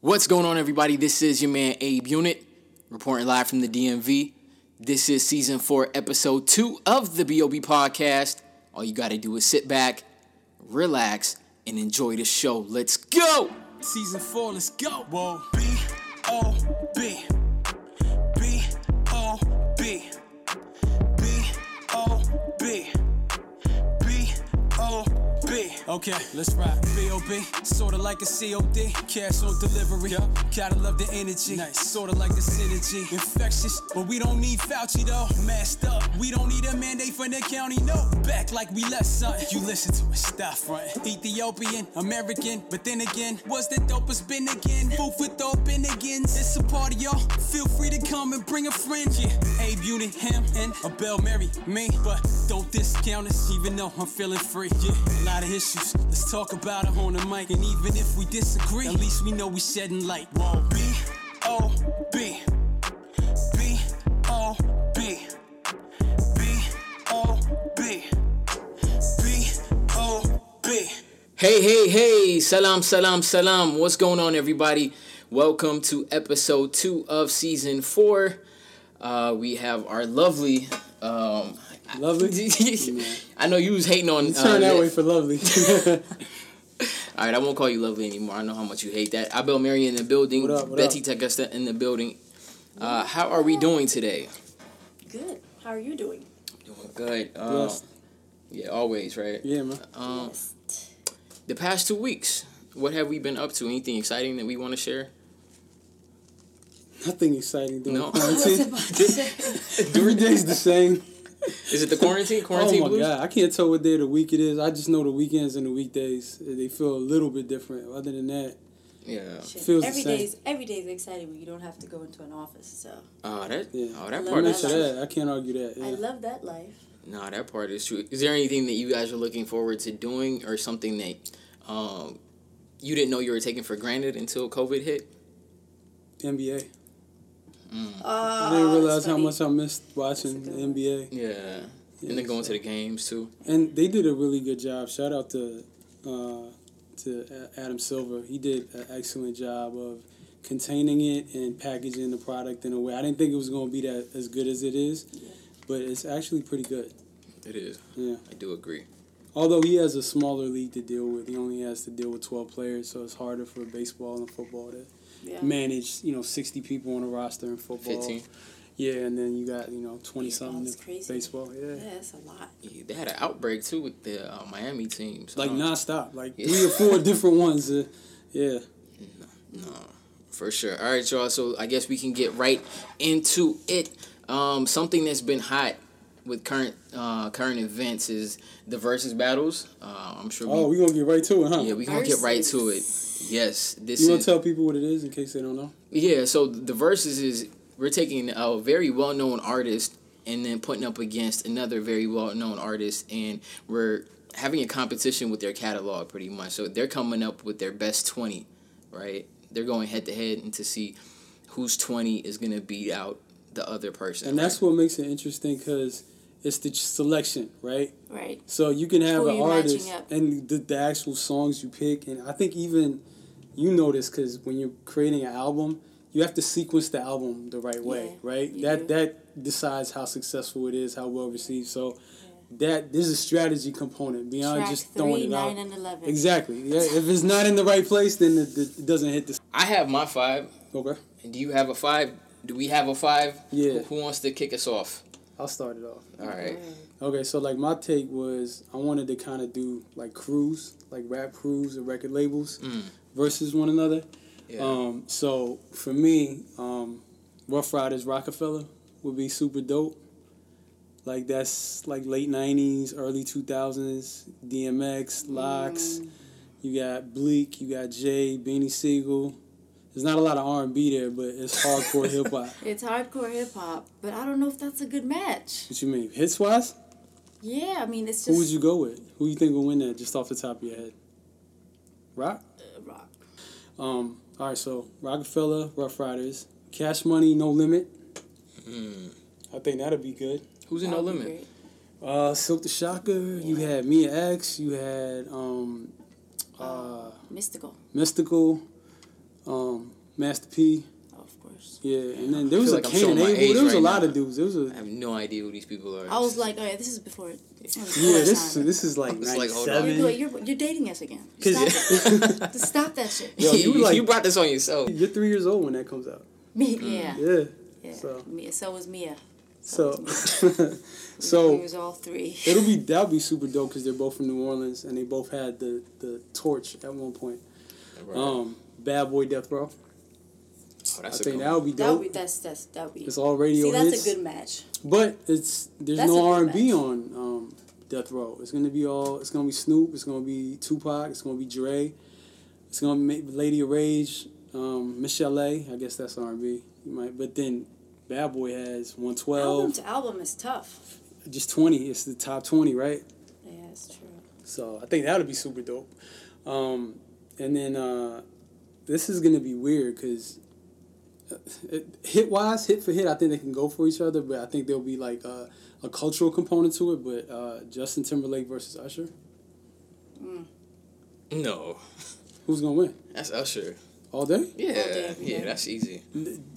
What's going on, everybody? This is your man Abe Unit, reporting live from the DMV. This is season four, episode two of the BOB podcast. All you got to do is sit back, relax, and enjoy the show. Let's go! Season four, let's go. Whoa. B O B. Okay, let's ride. B.O.B. Sorta like a COD. Cash on delivery. Gotta love the energy. Nice. Sorta like the synergy. Infectious, but we don't need Fauci though. Masked up. We don't need a mandate from the county, no. Back like we left something. You listen to it, stop front. Ethiopian, American, but then again, was the dopest been again? Food for thought, been again. It's a party, y'all. Feel free to come and bring a friend. Yeah, Abe Unit, him, and a Bell Mary, me. But don't discount us, even though I'm feeling free. Yeah, a lot of issues. Let's talk about it on the mic. And even if we disagree, at least we know we shedding light. Whoa. B O B. B O B. B O B. B O B. Hey, hey, hey, salam, salam, salam. What's going on, everybody? Welcome to episode two of season four. Uh, we have our lovely. Um, Lovely. I know you was hating on. Turn uh, that way for lovely. All right, I won't call you lovely anymore. I know how much you hate that. I Abel Mary in the building. What up, what Betty up? Tekeste in the building. Uh, how are we doing today? Good. How are you doing? Doing good. Uh, yeah, always right. yeah, man. Um, the past two weeks, what have we been up to? Anything exciting that we want to share? Nothing exciting doing No. I was quarantine. about to say. Every day's the same. Is it the quarantine? Quarantine oh my blues? god, I can't tell what day of the week it is. I just know the weekends and the weekdays they feel a little bit different. Other than that, Yeah. Shit. Feels the every same. day's every day's exciting when you don't have to go into an office. So Oh, that. Yeah. Oh, that I part is true. that, I can't argue that. I love that life. No, that part is true. Is there anything that you guys are looking forward to doing, or something that um, you didn't know you were taking for granted until COVID hit? NBA. Uh, I didn't realize how much I missed watching the. NBA. Yeah. Yeah, and then going so- to the games too. And they did a really good job. Shout out to uh, to Adam Silver. He did an excellent job of containing it and packaging the product in a way. I didn't think it was going to be that as good as it is, Yeah. but it's actually pretty good. It is. Yeah. I do agree. Although he has a smaller league to deal with, he only has to deal with twelve players, so it's harder for baseball and football to Yeah. manage. You know, sixty people on a roster in football. Fifteen. Yeah, and then you got you know twenty something Baseball's in crazy. baseball. Yeah. Yeah, that's a lot. Yeah, they had an outbreak too with the uh, Miami team. So Like I don't- nonstop, like Yeah. three or four different ones. Uh, yeah. No, for sure. All right, y'all. So I guess we can get right into it. Um, something that's been hot with current uh, current events is the Verzuz battles. Uh, I'm sure. We, Oh, we gonna get right to it, huh? yeah, we gonna get right to it. Verzuz. Yes, this You want to tell people what it is in case they don't know? yeah. So the Verzuz is we're taking a very well known artist and then putting up against another very well known artist, and we're having a competition with their catalog pretty much. So they're coming up with their best twenty, right? They're going head to head and to see whose twenty is gonna beat out the other person. And that's what makes it interesting because it's the selection, right? Right. So you can have Who an artist and the, the actual songs you pick, and I think even you know this because when you're creating an album, you have to sequence the album the right way, Yeah, right? That do. that decides how successful it is, how well received. So that there's a strategy component beyond Track just throwing three, it nine, out. and eleven. Exactly. Yeah. If it's not in the right place, then it, it doesn't hit the. I have my five. Okay. And do you have a five? Do we have a five? Yeah. Who, who wants to kick us off? I'll start it off. All right. Okay, so like my take was I wanted to kind of do like crews, like rap crews or record labels Mm. Versus one another. Yeah. Um, so for me, um, Ruff Ryders Rockefeller would be super dope. Like that's like late '90s, early 2000s. DMX, Lox. You got Bleek. You got Jay, Beanie Sigel. There's not a lot of R&B there, but it's hardcore hip hop. It's hardcore hip hop, but I don't know if that's a good match. What you mean, hits wise? Yeah, I mean it's just Who would you go with? Who you think will win that, just off the top of your head? Rock. Um. All right. So Rockefeller, Ruff Ryders, Cash Money, No Limit. Mm. I think that'll be good. Who's in No That would be Limit? great. Uh, Silk the Shocker. You Yeah. had Mia X. You had um, uh, Mystikal. Mystikal. Um, Master P. Course. Yeah, and then there was feel a like I'm Kane showing and Abel. There was a lot now. of dudes. There was a I have no idea who these people are. I was like, oh yeah, this is before. This was yeah. before This time. this is like It's like, ninety hold on. You're, you're, you're dating us again. Stop it. Just stop that shit. Yo, you you, like- you brought this on yourself. You're three years old when that comes out. Me, yeah. Yeah. Yeah. So- Mia. So was Mia. So, We so was all three. it'll be that'll be super dope because they're both from New Orleans and they both had the the torch at one point. Um, Bad Boy Death Row. Oh, I think that would be That would dope. be that's that's that would be. It's all radio See, that's hits, a good match. but it's there's That's no a R good and B match. on um, Death Row. It's gonna be all. It's gonna be Snoop. It's gonna be Tupac. It's gonna be Dre. It's gonna be Lady of Rage. Um, Michelle A. I guess that's R and B. You might, but then Bad Boy has one Album to album is tough. Just twenty. It's the top twenty, right? Yeah, it's true. So I think that would be super dope. Um, and then uh, this is gonna be weird because hit wise, hit for hit, I think they can go for each other, but I think there'll be like a, a cultural component to it. But uh, Justin Timberlake versus Usher, No, who's gonna win that's Usher. all day? Yeah, day, every yeah, that's easy.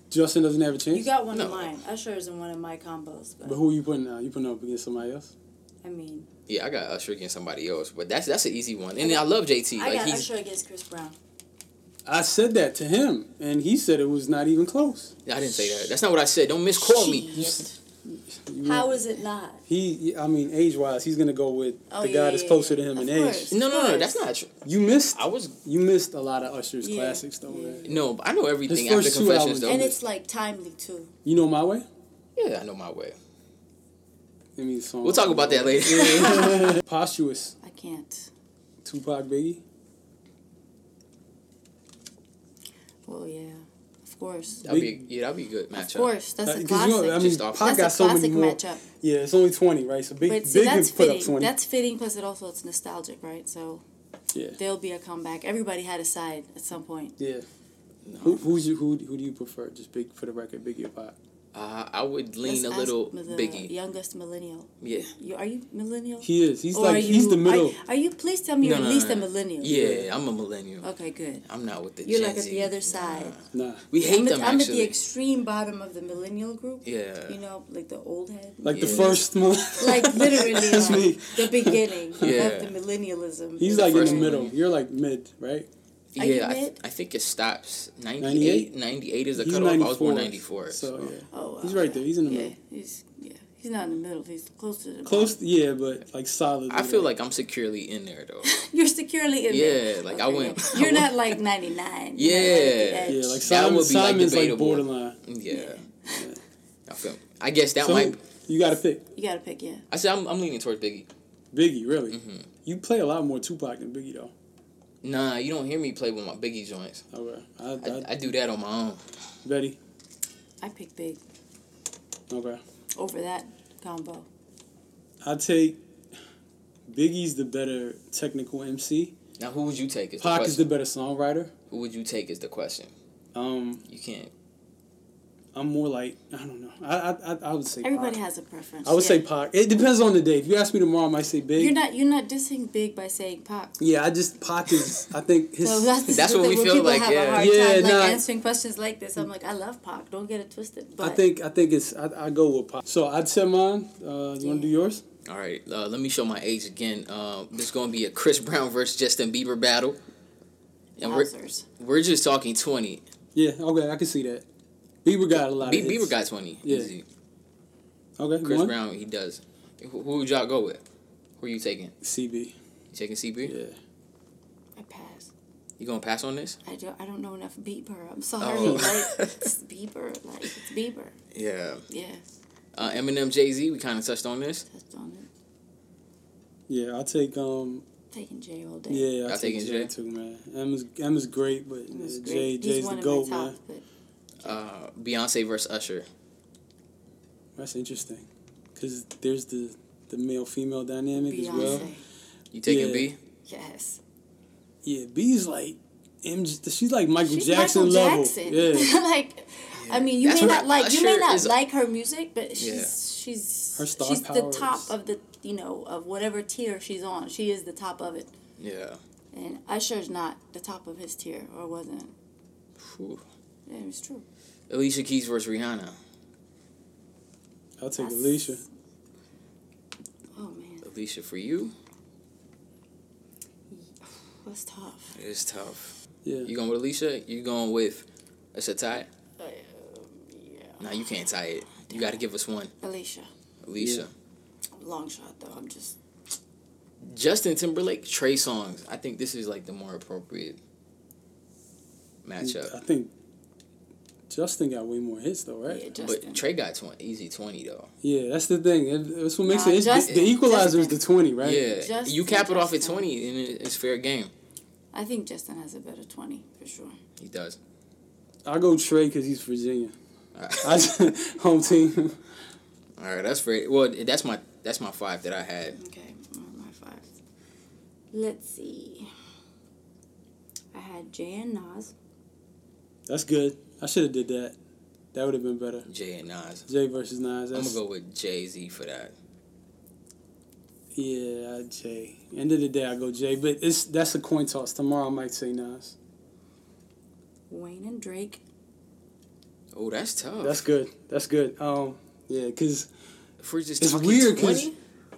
Justin doesn't have a chance. You got one of No. mine. Usher is in one of my combos, but but who are you putting? Uh, you putting up against somebody else? I mean, Yeah, I got Usher against somebody else, but that's that's an easy one. And I love JT. I Like got he's Usher against Chris Brown. I said that to him, and he said it was not even close. I didn't say that. That's not what I said. Don't misquote me. Shit. You know, is it not? he? I mean, age wise, he's gonna go with Oh, the yeah, guy yeah, that's closer yeah. to him Of in age. No, no, no, that's not true. You missed. I was You missed a lot of Usher's Yeah. classics though. Man. no, but I know everything His after first two Confessions albums- though. And it's like timely too. You know my way. yeah, I know my way. I mean, song. We'll talk about that later. Posthumous. I can't. Tupac Biggie. Well, yeah, of course. That'd be yeah, that'd be a good matchup. Of course, that's a a 'cause you classic. know, I mean, Just off- Pac that's got a so many more. matchup. Yeah, it's only twenty, right? So Big But see, Big that's can put up fitting. twenty. That's fitting because it also it's nostalgic, right? So yeah, there'll be a comeback. Everybody had a side at some point. yeah. Who who's you, who who do you prefer? Just big for the record, Biggie or Pac? Uh, I would lean Let's a little the Biggie. youngest millennial. Yeah. You are you millennial? He is. He's Or like are he's you- the middle. Are, are you? Please tell me you're No, at least no, a millennial. Yeah, I'm a millennial. Okay, good. I'm not with the You're Gen like at Z. the other side. Nah, We hate I'm, them at, I'm at the extreme bottom of the millennial group. yeah. You know, like the old head. like the first. Mo- Like literally, like, me. the beginning Yeah. of the millennialism. He's is like in the one. middle. You're like mid, right? Are you yeah, I, mid? I think it stops 98. 98? 98 is the He's cutoff. I was born 94. 94. So yeah, Oh, wow. he's right there. He's in the Yeah, middle. he's yeah, he's not in the middle. He's close to the Close, bottom. yeah, but like solid. I feel like I'm securely in there though. You're securely in there. Yeah, like I went- You're not like 99. Yeah. yeah, like That Simon, would be, Simon's like, debatable. borderline. yeah. I feel. I guess that so might. you got to pick you gotta pick. Yeah. I said I'm, I'm leaning towards Biggie. Biggie. Really, Mhm. you play a lot more Tupac than Biggie though. Nah, you don't hear me play with my Biggie joints. Okay, I, I, I, I do that on my own. Betty. I pick big Okay, over that combo. I take Biggie's the better technical MC. Now, who would you take? Is the Pac is the question. better songwriter. Who would you take? Is the question. Um, You can't. I'm more like I don't know. I I, I, I would say Everybody Pac. has a preference. I would yeah. say Pac. It depends on the day. If you ask me tomorrow, I might say Big. You're not you're not dissing big by saying Pac. yeah, I just Pac is. I think his. So that's, That's the what thing, we feel people like, Have yeah. a hard Yeah, time like answering questions like this. I'm like, I love Pac. Don't get it twisted. But I think I think it's I, I go with Pac. So I'd say mine. Uh, you want to do yours? All right, uh, let me show my age again. Um, there's going to be a Chris Brown versus Justin Bieber battle, and we're we're just talking 20. Yeah. Okay, I can see that. Bieber got a lot. Be- of Bieber hits. got 20. Yeah. Easy. Okay. Chris one? Brown, he does. Who, who would y'all go with? Who are you taking? CB. You taking CB? Yeah. I pass. You gonna pass on this? I don't I don't know enough Bieber. I'm sorry. Oh. Like it's Bieber. Like it's Bieber. Yeah. Yeah. Uh, Eminem, Jay Z. We kind of touched on this. Touched on it. Yeah. I'll take um. Taking Jay all day. Yeah. Y'all I'll take taking Jay Jay? too, man. Emma's Emma's great, but It was uh, great. Jay He's Jay's one the of goat, my man. but Uh, Beyonce versus Usher. That's interesting, because there's the the male female dynamic as well. You taking Yeah. B? Yes. Yeah, B's like MJ, she's like Michael She's Jackson Michael level. Jackson. Yeah. like, I mean, you That's may what not like you may not is- like her music, but she's Yeah. she's Her star she's power the top of the you know of whatever tier she's on. She is the top of it, Yeah. and Usher's not the top of his tier or wasn't. Whew. Yeah, it's true. Alicia Keys versus Rihanna. I'll take That's- Alicia. Oh man, Alicia for you. that's tough. It's tough. Yeah. You going with Alicia? You going with? It's a tie. Uh, yeah, No, you can't tie it. You got to give us one. Alicia. Alicia. Long shot though. I'm just. Justin Timberlake, Trey Songz. I think this is like the more appropriate matchup. I think Justin got way more hits though, right? Yeah, But Trey got 20, easy 20 though. Yeah, that's the thing. It- That's what makes Nah, it. It's, Justin- the, the equalizer is the twenty, right? Yeah, Justin, you cap it off at 20 and it's fair game. I think Justin has a better twenty for sure. He does. I'll go Trey because he's Virginia. Alright. I, home team. All right, that's fair. Well, that's my that's my five that I had. Okay, my five. Let's see. I had Jay and Nas. That's good. I should have did that. That would have been better. Jay and Nas. Jay versus Nas. I'm gonna go with Jay Z for that. Yeah, Jay. End of the day, I go Jay. But it's that's a coin toss. Tomorrow I might say Nas. Wayne and Drake. Oh, that's tough. That's good. That's good. Um, yeah, because if we're just it's weird because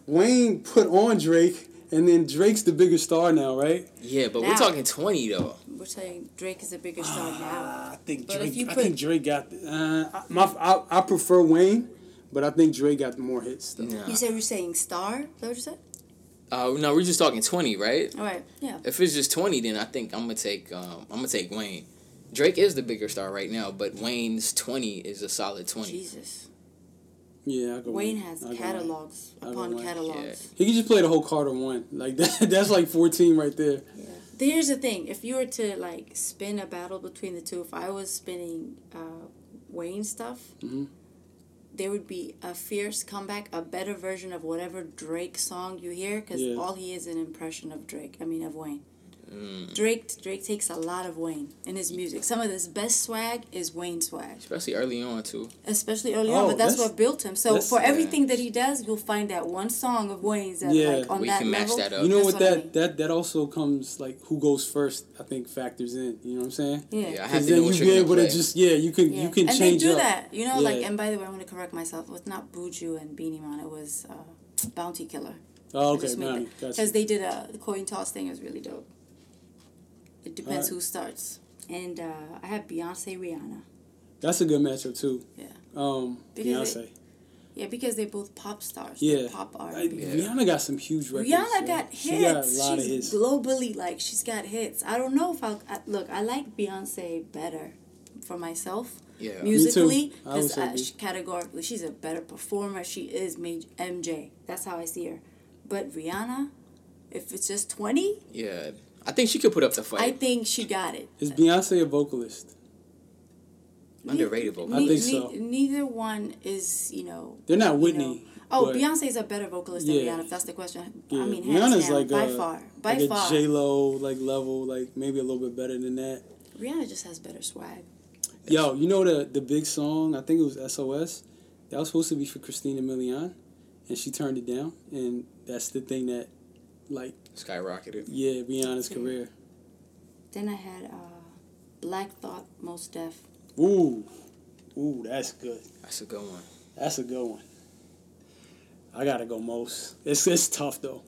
Wayne put on Drake, and then Drake's the bigger star now, right? Yeah, but we're talking 20 though. We're saying Drake is the bigger star now. I think But Drake. you I think Drake got. Uh, my, I, I prefer Wayne, but I think Drake got more hits. Though. Nah. You said we're saying star? Is that what you said? Uh, no, we're just talking 20, right? All right. Yeah. If it's just 20, then I think I'm gonna take um, I'm gonna take Wayne. Drake is the bigger star right now, but Wayne's 20 is a solid 20. Jesus. Yeah, I go Wayne has I go catalogs I upon Wayne. catalogs. He could just play the whole card Carter one. Like that. That's like fourteen right there. Yeah. Here's the thing: if you were to like spin a battle between the two, if I was spinning uh, Wayne stuff, Mhm. there would be a fierce comeback, a better version of whatever Drake song you hear, because Yeah. all he is an impression of Drake. I mean, of Wayne. Mm, Drake Drake takes a lot of Wayne in his music. Some of his best swag is Wayne swag, especially early on too. especially early Oh, on. But that's, that's- what built him. So that's- for yeah. everything that he does, you'll find that one song of Wayne's that Yeah. like on We that can match level. that up. You know That's what what I that mean. that that also comes like who goes first. I think factors in. You know what I'm saying? Yeah. Yeah, I have Because to then know you what be you're able gonna just yeah you can Yeah. you can and change they do up. that, you know. Like, and by the way, I'm gonna correct myself. It was not Buju and Beenie Man. It was uh, Bounty Killer. Oh, I okay, just made gotcha. Because they did a the coin toss thing. It was really dope. It depends Alright. who starts. And uh, I have Beyonce, Rihanna. That's a good matchup too. Yeah. Um, Because Beyonce. Yeah, because they're both pop stars. Yeah. Pop R. Like, Yeah. Rihanna got some huge records. Rihanna yo. got hits. She got a lot of she's hits. globally like she's got hits. I don't know if I'll I, look. I like Beyonce better for myself Yeah. musically I would because say uh, she- categorically she's a better performer. She is maj- MJ. That's how I see her. But Rihanna, if it's just twenty, Yeah. I think she could put up the fight. I think she got it. Is Beyonce a vocalist? Underrated vocal. I Ne- think ne- so. Neither one is you know. They're not you Whitney. know- Oh, Beyonce is a better vocalist than Yeah. Rihanna. If that's the question. Yeah. I mean, Rihanna's down, like by a- far, by like far. a J Lo like level, like maybe a little bit better than that. Rihanna just has better swag. Yo, you know the the big song? I think it was SOS. That was supposed to be for Christina Milian, and she turned it down. And that's the thing that, like, Skyrocketed. yeah, beyond his career. Then I had uh, Black Thought, Mos Def. Ooh, ooh, that's good. That's a good one. That's a good one. I gotta go Mos. It's it's tough though.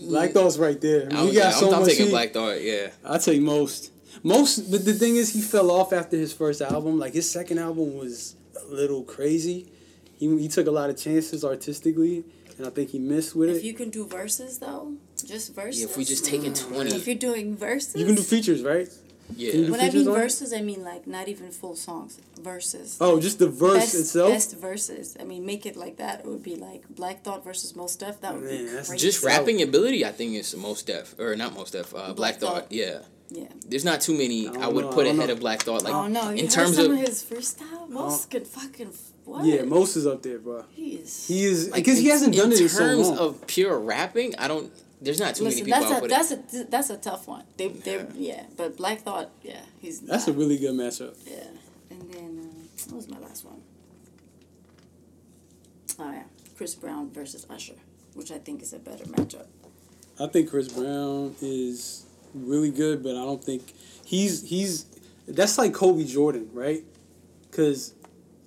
Black Thought's right there. I mean, I he was, got yeah, so I'm, I'm much taking heat. Black Thought. Yeah. I take Mos. Mos, but the thing is, he fell off after his first album. Like his second album was a little crazy. He he took a lot of chances artistically, and I think he missed with If it. If you can do verses though, just verses. Yeah, if we just taking 20. If you're doing verses, You can do features, right? Yeah. Can you do when I mean on verses, I mean like not even full songs. Verses. Oh, just the verse best, itself. Best verses. I mean, make it like that. It would be like Black Thought versus Mos Def. That would Man, be that's crazy. Just rapping ability, I think is Mos Def or not Mos Def. Uh, Black, Black Thought. Thought. Yeah. Yeah. There's not too many I I, would know, put I ahead know. of Black Thought. Like oh no! You in heard terms some of of his freestyle. Mos could fucking what? Yeah, Mos is up there, bro. He is. He is like because he hasn't done in it in so terms long. of pure rapping. I don't. There's not too Listen, many people. that's I'll a put that's a that's a tough one. They they Yeah. yeah. but Black Thought yeah he's That's a really good matchup. yeah. And then uh, what was my last one? Oh yeah, Chris Brown versus Usher, which I think is a better matchup. I think Chris Brown is really good, but I don't think he's he's that's like Kobe Jordan, right? Because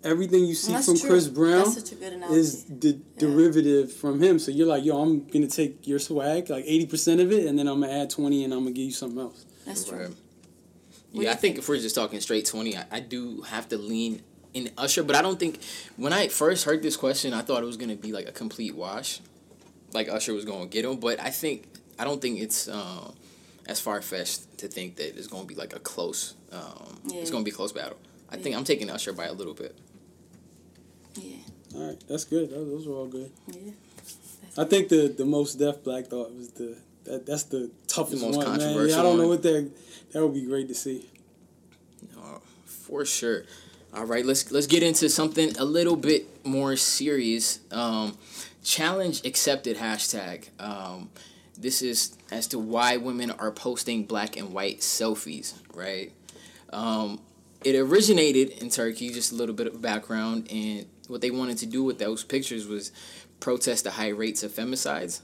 everything you see That's from true. Chris Brown That's such a good is the derivative from him. So you're like, yo, I'm gonna take your swag, like eighty percent of it, and then I'm gonna add twenty, and I'm gonna give you something else. That's true. Right. Yeah, I think if we're just talking straight twenty, I, I do have to lean in Usher, but I don't think when I first heard this question, I thought it was gonna be like a complete wash, like Usher was gonna get him. But I think I don't think it's um, as far fetched to think that it's gonna be like a close. Um, It's gonna be a close battle. I Yeah. think I'm taking Usher by a little bit. Yeah. All right, that's good. Those, those were all good. Yeah. I think the the Mos Def black thought was the that, that's the toughest The most one, man. Yeah, I don't know what that that would be great to see. Uh, for sure. All right, let's let's get into something a little bit more serious. Um, challenge accepted hashtag. Um, this is as to why women are posting black and white selfies, right? Um, it originated in Turkey. Just a little bit of background, and what they wanted to do with those pictures was protest the high rates of femicides.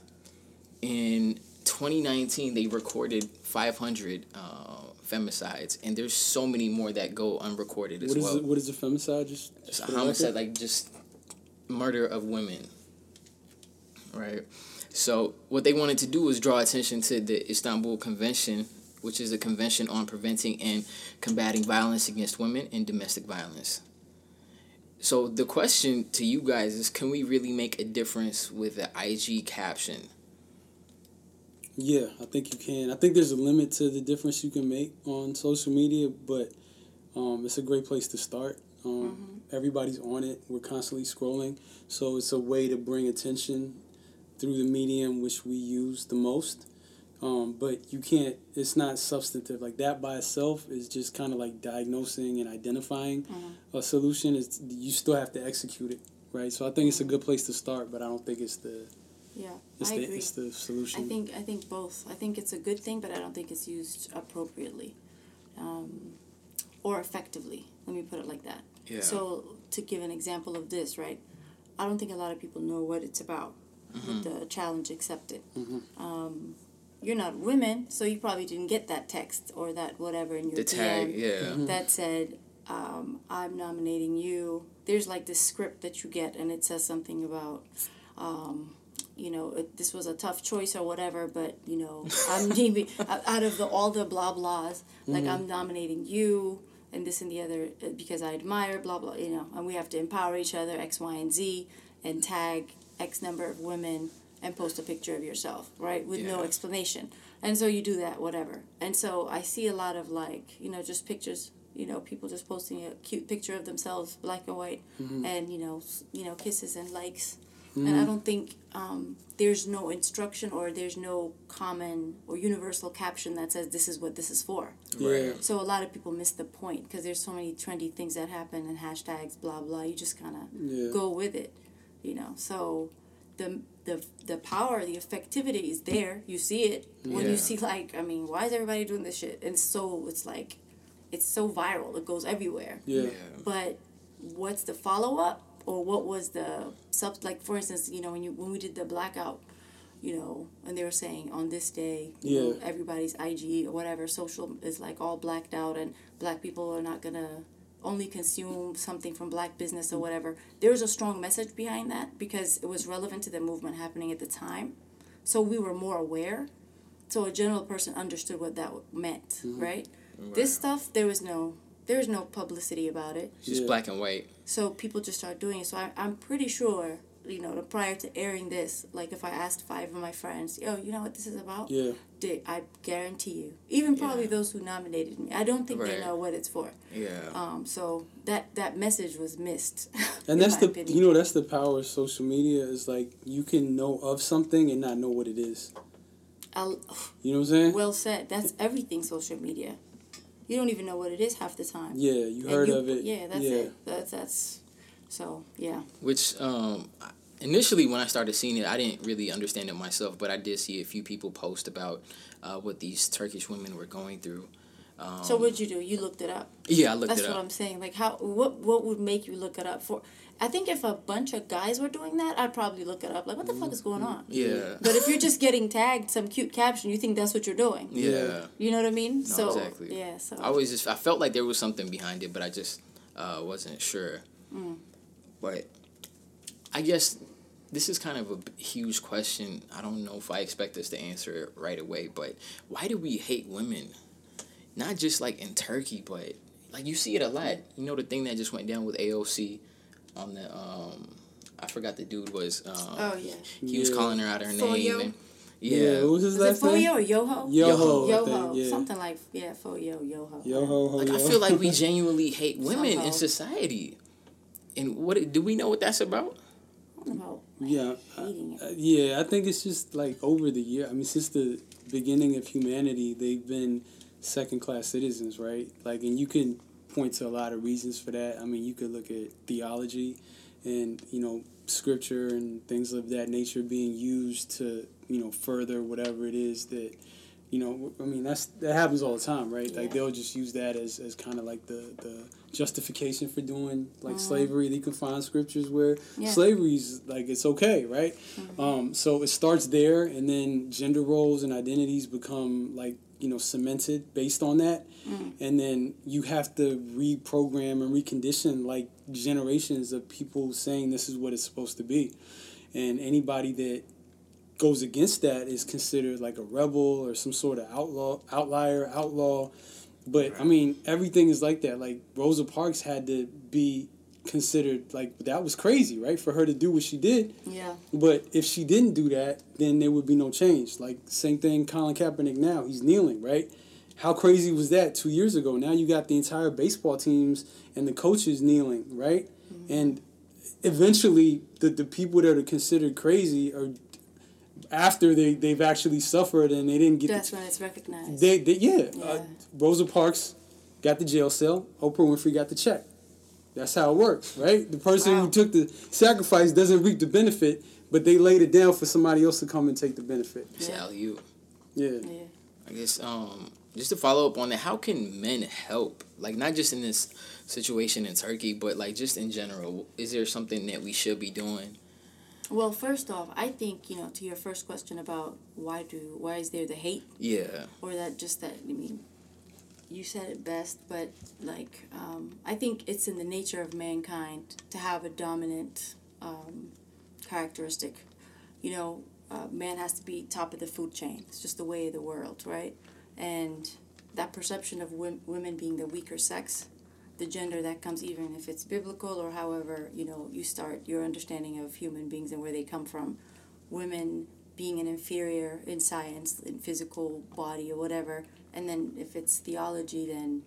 In 2019, they recorded 500 uh, femicides, and there's so many more that go unrecorded as What is well. what is a femicide? Just, It's just a homicide, like just murder of women. Right. So what they wanted to do was draw attention to the Istanbul Convention, which is a convention on preventing and combating violence against women and domestic violence. So the question to you guys is can we really make a difference with the IG caption? Yeah, I think you can. I think there's a limit to the difference you can make on social media, but um, it's a great place to start. Um, Everybody's on it. We're constantly scrolling, so it's a way to bring attention through the medium which we use the most. Um, but you can't. It's not substantive. Like that by itself is just kind of like diagnosing and identifying a solution. is you still have to execute it, right? So I think it's a good place to start, but I don't think it's the Yeah. it's I the agree. it's the solution. I think I think both. I think it's a good thing, but I don't think it's used appropriately, um, or effectively. Let me put it like that. Yeah. So to give an example of this, right? I don't think a lot of people know what it's about. With the challenge accepted. Um, you're not women, so you probably didn't get that text or that whatever in your The tag, DM yeah. that said, um, "I'm nominating you." There's like this script that you get, and it says something about um, you know, it, this was a tough choice or whatever, but you know, I'm naming out of the all the blah blahs, like I'm nominating you and this and the other uh, because I admire blah blah, you know, and we have to empower each other X, Y, and Z, and tag X number of women and post a picture of yourself, right, with no explanation, and so you do that, whatever, and so I see a lot of like, you know, just pictures. You know, people just posting a cute picture of themselves, black and white, and you know, you know, kisses and likes, and I don't think um, there's no instruction or there's no common or universal caption that says this is what this is for. yeah. So a lot of people miss the point because there's so many trendy things that happen and hashtags, blah blah. You just kind of Yeah. go with it, you know. So the the the power, the effectivity is there. You see it when Yeah. you see like I mean, why is everybody doing this shit? And so it's like it's so viral. It goes everywhere Yeah. but what's the follow up or what was the sub like for instance you know when you when we did the blackout you know and they were saying on this day you know, Yeah. everybody's ig or whatever social is like all blacked out and black people are not gonna only consume something from black business or whatever there's a strong message behind that because it was relevant to the movement happening at the time so we were more aware so a general person understood what that meant mm-hmm. right this stuff there was no there was no publicity about it Just Yeah. black and white. so people just start doing it. So I, I'm pretty sure, you know, prior to airing this, like if I asked five of my friends, yo, you know what this is about? Yeah. They, I guarantee you, even probably Yeah. those who nominated me, I don't think they know what it's for. Yeah. Um, so that that message was missed. And that's the opinion. you know that's the power of social media is like you can know of something and not know what it is. I'll, You know what I'm saying? well said. That's everything social media. You don't even know what it is half the time. yeah, you And heard you- of it. Yeah, that's yeah. it. That's that's. So yeah. Which um, initially when I started seeing it, I didn't really understand it myself, but I did see a few people post about uh, what these Turkish women were going through. Um, So what'd you do? You looked it up. yeah, I looked That's it what. I'm saying. Like how what what would make you look it up for? I think if a bunch of guys were doing that, I'd probably look it up. Like what the fuck is going on? Yeah. But if you're just getting tagged some cute caption, you think that's what you're doing. Yeah. You know what I mean? so exactly. yeah. So I always just I felt like there was something behind it, but I just uh, wasn't sure. Mm. But I guess this is kind of a b- huge question. I don't know if I expect us to answer it right away, but why do we hate women? Not just like in Turkey, but like you see it a lot. You know the thing that just went down with AOC on the um I forgot the dude was um oh yeah. he was calling her out her Foyo? name. And, Yeah, yeah. what was his Is it last name? Foyo or Yoho? Yoho. Yoho. think, yeah. Something like yeah, Foyo, Yoho. Yoho, ho, Like I feel like we genuinely hate women Somehow. in society. And what do we know what that's about? I don't know. Yeah, uh, yeah. I think it's just like over the year. I mean, since the beginning of humanity, they've been second class citizens, right? Like, and you can point to a lot of reasons for that. I mean, you could look at theology, and you know, scripture and things of that nature being used to you know further whatever it is that. You know, I mean that's that happens all the time, right? Like they'll just use that as, as kind of like the, the justification for doing like Mhm. slavery. You can find scriptures where Yeah. slavery's like it's okay, right? Um, so it starts there, and then gender roles and identities become like you know cemented based on that, and then you have to reprogram and recondition like generations of people saying this is what it's supposed to be, and anybody that goes against that is considered like a rebel or some sort of outlaw, outlier, outlaw. But I mean, everything is like that. Like Rosa Parks had to be considered like that was crazy, right? For her to do what she did. Yeah. But if she didn't do that, then there would be no change. Like same thing, Colin Kaepernick now he's kneeling, right? How crazy was that two years ago? Now you got the entire baseball teams and the coaches kneeling, right? Mm-hmm. And eventually, the the people that are considered crazy are after they they've actually suffered and they didn't get That's the, when it's recognized. they, they yeah, Uh, Rosa Parks got the jail cell. Oprah Winfrey got the check. That's how it works, right? The person Wow. who took the sacrifice doesn't reap the benefit, but they laid it down for somebody else to come and take the benefit. It's Yeah. alley-oop. Yeah. yeah. I guess um just to follow up on that, how can men help? Like not just in this situation in Turkey, but like just in general. Is there something that we should be doing? Well, first off, I think you know to your first question about why do why is there the hate Yeah. or that just that I mean, you said it best, but like um, I think it's in the nature of mankind to have a dominant um, characteristic. You know, uh, man has to be top of the food chain. It's just the way of the world, right? And that perception of wom- women being the weaker sex, the gender that comes even if it's biblical or however you know you start your understanding of human beings and where they come from, women being an inferior in science, in physical body or whatever, and then if it's theology, then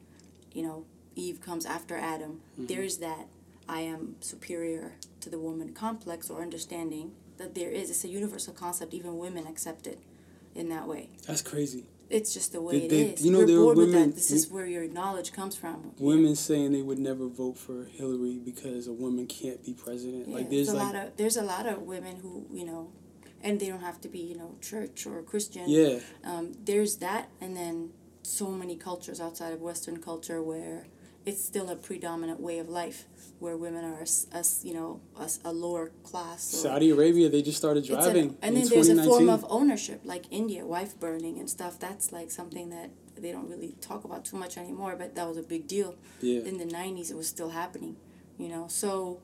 you know Eve comes after Adam. Mm-hmm. There's that I am superior to the woman complex or understanding that there is. It's a universal concept. Even women accept it in that way. That's crazy. It's just the way They- it they- is. you know, We're there are born with women- that. This is where your knowledge comes from. Women saying they would never vote for Hillary because a woman can't be president. Yeah, like there's there's a like lot of there's a lot of women who you know, and they don't have to be you know church or Christian. yeah, Um, there's that, and then so many cultures outside of Western culture where it's still a predominant way of life, where women are a, s- a s- you know a, s- a lower class. Saudi Arabia they just started driving and in then there's a form of ownership, like India, wife burning and stuff. That's like something that they don't really talk about too much anymore, but that was a big deal yeah. in the 90s it was still happening you know so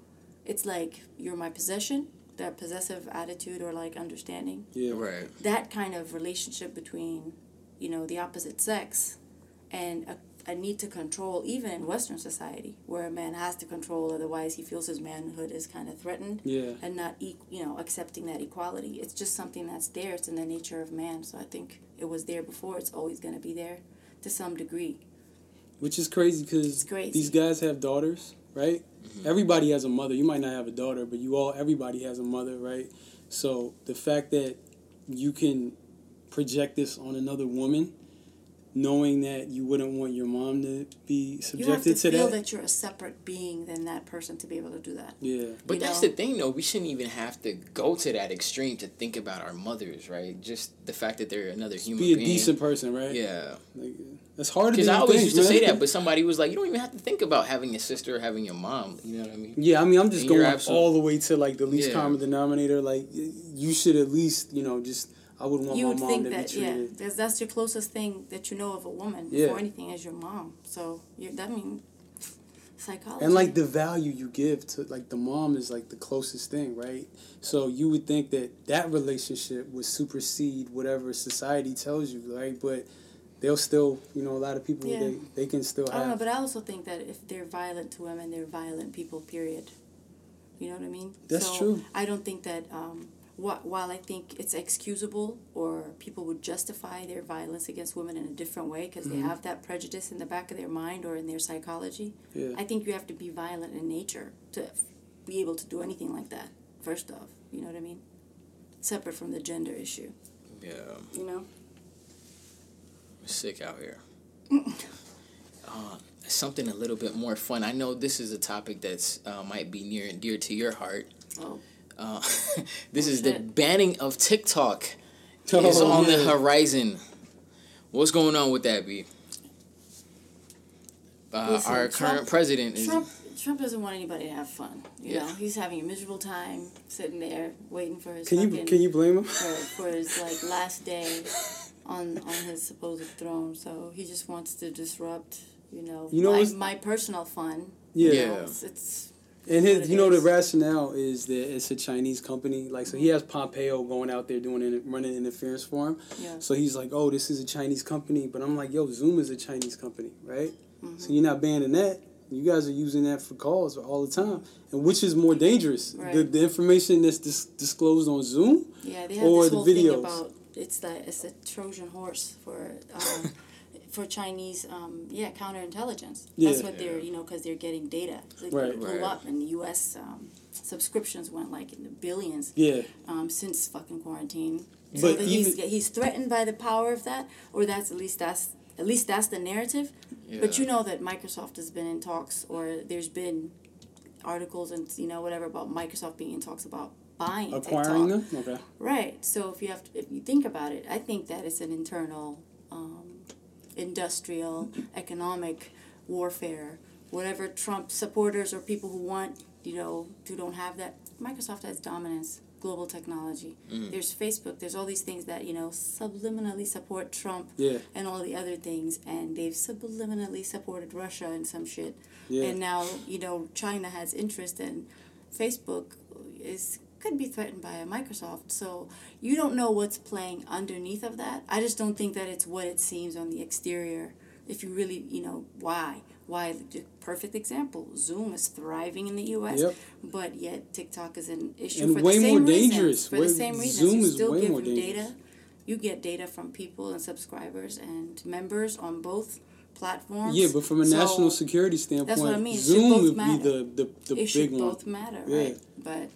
it's like you're my possession that possessive attitude or like understanding Yeah. Right. that kind of relationship between you know the opposite sex and a, a need to control even in western society where a man has to control otherwise he feels his manhood is kind of threatened Yeah. and not e- you know accepting that equality it's just something that's there it's in the nature of man so i think it was there before it's always going to be there to some degree Which is crazy because crazy. these guys have daughters, right? Mm-hmm. Everybody has a mother. You might not have a daughter, but you all everybody has a mother, right? So the fact that you can project this on another woman knowing that you wouldn't want your mom to be You have to subjected to, feel that. that. you're a separate being than that person to be able to do that. Yeah. But You that's know? the thing, though. We shouldn't even have to go to that extreme to think about our mothers, right? Just the fact that they're another human being. Be a being. decent person, right? Yeah. Like, that's harder Because I always think, used to man. say that, but somebody was like, you don't even have to think about having a sister or having your mom. You know what I mean? Yeah, I mean, I'm just And going absolute- all the way to like the least Yeah. common denominator. Like, you should at least, you know, just I would want you my would mom think to that be yeah, treated. that's, that's your closest thing that you know of a woman Yeah. before anything is your mom. So you that mean psychology. And like the value you give to like the mom is like the closest thing, right? So you would think that that relationship would supersede whatever society tells you, right? But they'll still, you know, a lot of people Yeah. they they can still I don't know, but I also think that if they're violent to women, they're violent people. Period. You know what I mean? That's so true. I don't think that um, while I think it's excusable or people would justify their violence against women in a different way because Mm-hmm. they have that prejudice in the back of their mind or in their psychology, Yeah. I think you have to be violent in nature to f- be able to do anything like that. First off, you know what I mean? Separate from the gender issue, Yeah. you know. sick out here. uh, something a little bit more fun. I know this is a topic that's uh, might be near and dear to your heart. Oh, Uh, this is the banning of TikTok Oh, is on the horizon. What's going on with that, B? Uh, Listen, our Trump- current president is Trump Trump doesn't want anybody to have fun. You Yeah. know, he's having a miserable time sitting there waiting for his Can you can you blame him? for, for his like last day on on his supposed throne. So he just wants to disrupt. You know, You know my, my personal fun. Yeah. You know, it's, it's And his, you know, the rationale is that it's a Chinese company. Like, so he has Pompeo going out there doing it, running interference for him. yeah. So he's like, "Oh, this is a Chinese company," but I'm like, "Yo, Zoom is a Chinese company, right? Mm-hmm. So you're not banning that. You guys are using that for calls all the time, and which is more dangerous? The, Right. the information that's dis- disclosed on Zoom, Yeah, they have Or this the whole thing about it's the it's a Trojan horse for um, for Chinese um, yeah counterintelligence. That's Yeah. what they're you know because they're getting data. Like Right. they blew Right. up and the U.S. Um, subscriptions went like in the billions yeah, um, since fucking quarantine. So But that he's even- he's threatened by the power of that, or that's at least that's at least that's the narrative. Yeah. But you know that Microsoft has been in talks, or there's been articles and you know whatever about Microsoft being in talks about buying acquiring TikTok. them. Okay, Right. So if you have to, if you think about it, I think that it's an internal, industrial, economic warfare. Whatever Trump supporters or people who want, you know, who don't have that, Microsoft has dominance, global technology. Mm. There's Facebook. There's all these things that you know subliminally support Trump yeah, and all the other things, and they've subliminally supported Russia and some shit. yeah, And now, you know, China has interest in Facebook is could be threatened by a Microsoft. So you don't know what's playing underneath of that. I just don't think that it's what it seems on the exterior. If you really, you know, why? Why the perfect example. Zoom is thriving in the US, Yep. but yet TikTok is an issue And for way the same more reasons. dangerous. For Way- the same reasons. Zoom you is still way give more dangerous. data. You get data from people and subscribers and members on both platforms. yeah. But from a So- national security standpoint, what I mean. Zoom would matter. be the the, the it should big one. both matter, Yeah. right? But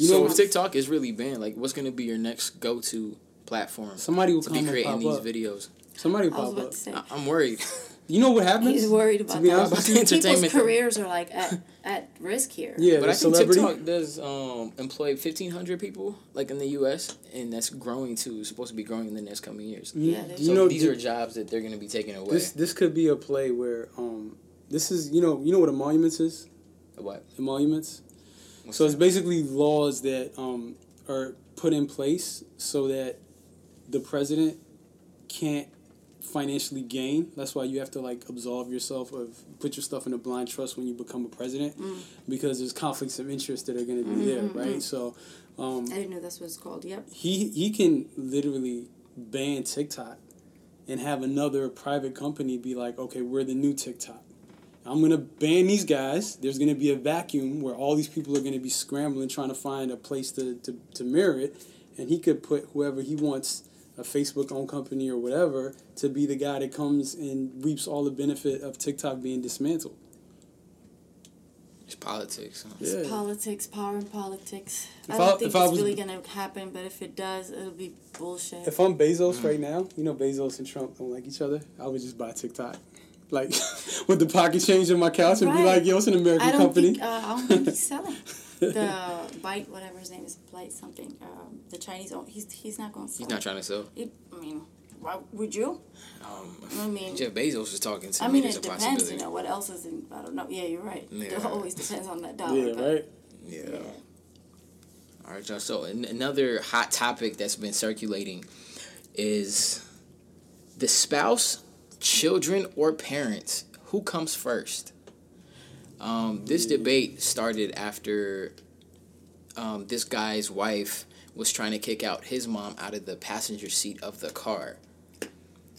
You so know- if TikTok is really banned, like what's gonna be your next go to platform Somebody will to come be and creating pop these up. videos? Somebody will I was pop about up. say, I- I'm worried. You know what happens? he's worried To about be honest About the entertainment People's careers are like at, at risk here. Yeah, but I think celebrity. TikTok does um, employ 1,500 people, like in the U.S., and that's growing too. Supposed to be growing in the next coming years. You, Yeah, there's- you So know, these th- are jobs that they're going to be taking away. this this could be a play where um this is you know you know what emoluments is what? emoluments. What's So it's basically laws that um are put in place so that the president can't financially gain. That's why you have to like absolve yourself of put your stuff in a blind trust when you become a president because there's conflicts of interest that are going to be there, right? So um, I didn't know that's what it's called. Yep. he he can literally ban TikTok and have another private company be like, okay, we're the new TikTok. I'm gonna ban these guys. There's gonna be a vacuum where all these people are gonna be scrambling trying to find a place to, to, to mirror it, and he could put whoever he wants, a Facebook owned company or whatever, to be the guy that comes and reaps all the benefit of TikTok being dismantled. It's politics. Huh? Yeah. Politics, power and politics. If I I- don't think it's was- really gonna happen, but if it does, it'll be bullshit. If I'm Bezos Mm. right now, you know Bezos and Trump don't like each other. I would just buy TikTok, like with the pocket change in my couch, and be like, "Yo, it's an American I don't company." think uh, I don't think he's selling the bite whatever his name is blight something. Um, the Chinese own he's he's not going to sell. He's not trying to sell. It, I mean, why would you? Um, I mean, Jeff Bezos is talking to I mean There's it a depends. possibility. You know what else is in? I don't know. Yeah, you're right. Yeah. It always depends on that dollar. yeah, but, right. Yeah. Yeah. All right, y'all. So an- another hot topic that's been circulating is the spouse, children, or parents. Who comes first? Um, this debate started after um, this guy's wife was trying to kick out his mom out of the passenger seat of the car.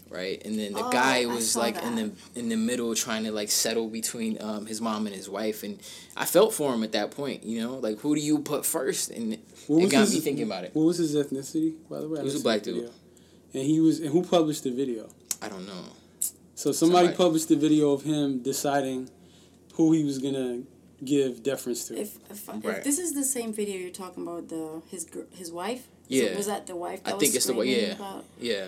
Right, and then the Oh, guy was saw like in the in the middle trying to like settle between um, his mom and his wife, and I felt for him at that point. You know, like who do you put first? And What it was got his- me thinking about it. What was his ethnicity, by the way? I He was a black dude. And he was, and who published the video? I don't know. So somebody, Somebody. published the video of him deciding who he was gonna give deference to. If, if, Right. if this is the same video you're talking about, the his his wife. Yeah. So was that the wife? That I think was it's the way. screaming Yeah, About? yeah,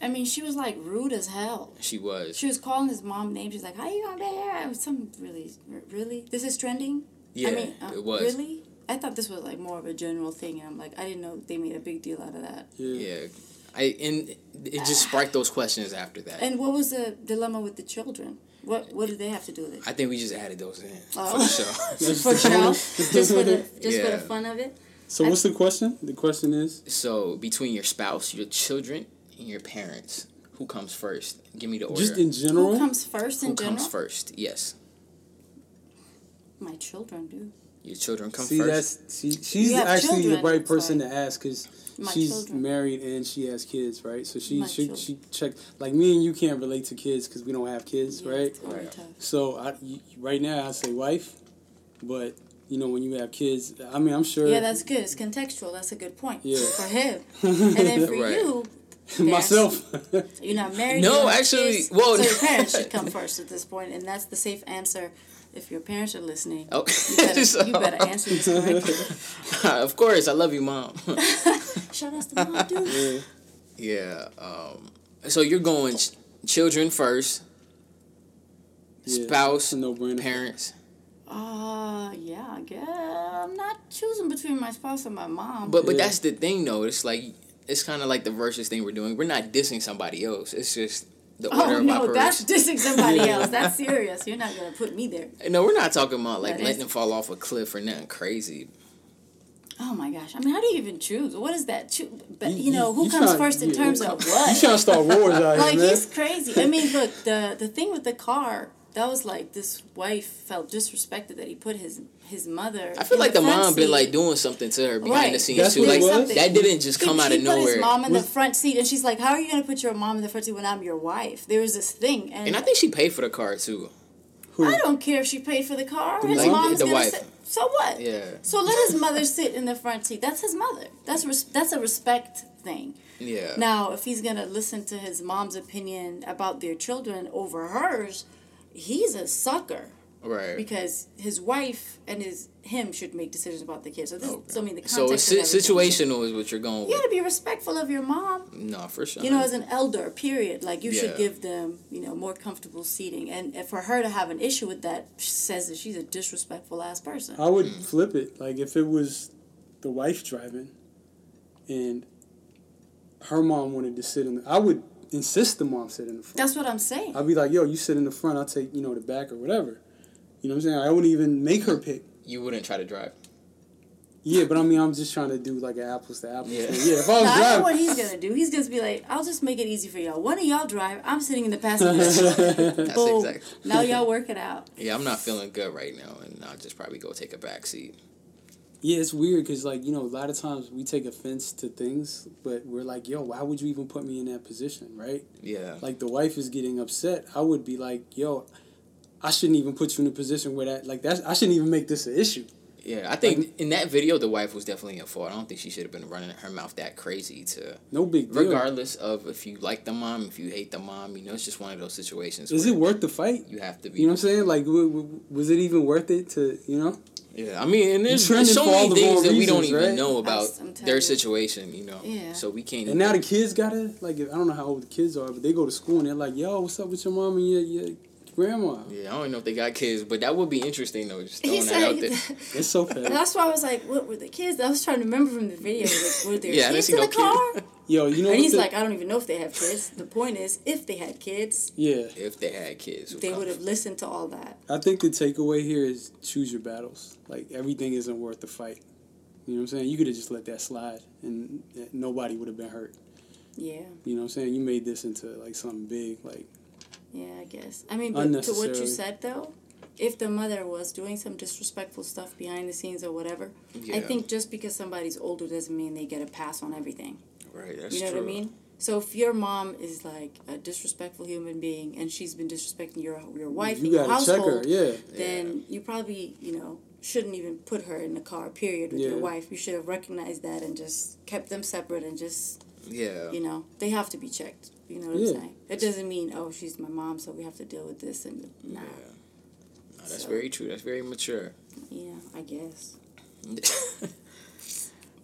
I mean, she was like rude as hell. she was. She was calling his mom names. She's like, "How you gonna be here?" It was some really, really. This is trending. Yeah, I mean, uh, it was. Really? I thought this was like more of a general thing, and I'm like, I didn't know they made a big deal out of that. Yeah, I and it just sparked those questions after that. And what was the dilemma with the children? What What did they have to do with it? I think we just added those in Oh. for the show. For show, just for the just for the fun of it. So what's the question? The question is, so between your spouse, your children, and your parents, who comes first? Give me the order. just in general. Who comes first in who general? Who comes first? Yes, My children do. Your children come See, first. that's she, she's You have actually the right person why. to ask because she's children. married and she has kids, right? So she My she children. she checked like me and you can't relate to kids because we don't have kids, Yeah, right? it's gonna Right. tough. So I, right now I say wife, but you know when you have kids, I mean I'm sure Yeah, that's good. It's contextual. That's a good point. Yeah. For him. And then for Right. you, myself. you're not married. No, you don't have actually, kids, well, so your parents should come first at this point, and that's the safe answer. If your parents are listening, Oh, you, better, So- you better answer this correctly. of course, I love you, mom. Shout out to mom, dude. yeah. yeah. Um. So you're going ch- children first, Yeah, spouse, it's no-brainer. parents. Uh, yeah, I guess I'm not choosing between my spouse and my mom. But but Yeah. that's the thing though. It's like it's kind of like the versus thing we're doing. We're not dissing somebody else. It's just the order oh of no, that's operation. dissing somebody else. That's serious. You're not gonna put me there. no, we're not talking about like That letting is- them fall off a cliff or nothing crazy. Oh my gosh! I mean, how do you even choose? What is that? Choo- But You- you know, who you comes tryna- first in yeah, terms of You trying to start wars out like man? he's crazy. I mean, look the the thing with the car. That was like this wife felt disrespected that he put his his mother. I feel like the, front mom been like doing something to her behind Right. the scenes That's too. Like? Something. that didn't just come he, out of put his nowhere. mom in the front seat, and she's like, "How are you gonna put your mom in the front seat when I'm your wife?" There was this thing, and, And I think she paid for the car too. Who? I don't care if she paid for the car. His mom? mom's The gonna wife. sit. So what? Yeah. So let his mother sit in the front seat. That's his mother. That's res- that's a respect thing. Yeah. Now, if he's gonna listen to his mom's opinion about their children over hers, he's a sucker right. because his wife and his him should make decisions about the kids. So this, so I mean, the context. So it's of everything. situational is what you're going You with. gotta be respectful of your mom. No, for sure. You know, as an elder, period. Like you Yeah. should give them, you know, more comfortable seating. And if for her to have an issue with that, says that she's a disrespectful ass person. I would Hmm. flip it. Like if it was the wife driving, and her mom wanted to sit in the, I would insist the mom sit in the front. That's what I'm saying. I'd be like, yo, you sit in the front. I'll take you know the back or whatever. You know what I'm saying? I wouldn't even make her pick. you wouldn't try to drive. Yeah, but I mean, I'm just trying to do like an apples to apples. Yeah. thing. Yeah. If I was Now, I know driving, what he's gonna do. He's gonna be like, "I'll just make it easy for y'all. One of y'all drive. I'm sitting in the passenger seat. That's Boom. exactly. Now y'all work it out." Yeah, I'm not feeling good right now, and I'll just probably go take a back seat. Yeah, it's weird because like you know a lot of times we take offense to things, but we're like, yo, why would you even put me in that position, right? Yeah. Like the wife is getting upset, I would be like, yo, I shouldn't even put you in a position where that like that I shouldn't even make this an issue. Yeah, I think in that video the wife was definitely at fault. I don't think she should have been running her mouth that crazy to. No big deal. Regardless of if you like the mom, if you hate the mom, you know, it's just one of those situations. Is it worth the fight? You have to be. You know what I'm saying? Like, w- w- was it even worth it to, you know? Yeah, I mean, and there's, there's so many things wrong that we don't even right? know about their situation, you know. Yeah. So we can't. And now the kids gotta like I don't know how old the kids are, but they go to school and they're like, "Yo, what's up with your mom and your, your grandma?" yeah, I don't know if they got kids, but that would be interesting though. Just He throwing that out there. It's so petty. that's why I was like, what were the kids? I was trying to remember from the video. Like, were there Yeah, kids in no the car? kid. Yo, you know And what he's the- like, I don't even know if they have kids. The point is, if they had kids, yeah. If they had kids, they would have listened to all that. I think the takeaway here is choose your battles. Like everything isn't worth the fight. You know what I'm saying? You could have just let that slide, and nobody would have been hurt. Yeah, You know what I'm saying? You made this into like something big. Like yeah, I guess. I mean, but to what you said though, if the mother was doing some disrespectful stuff behind the scenes or whatever, I think just because somebody's older doesn't mean they get a pass on everything. Right. That's You know true. what I mean? So if your mom is like a disrespectful human being and she's been disrespecting your your wife you and your gotta check household, her. Yeah. then you probably you know shouldn't even put her in the car. Period with Yeah. your wife. You should have recognized that and just kept them separate and just Yeah. you know they have to be checked. You know what Yeah. I'm saying? It doesn't mean oh she's my mom so we have to deal with this and nah. Yeah. No, that's So- very true. That's very mature. Yeah, I guess.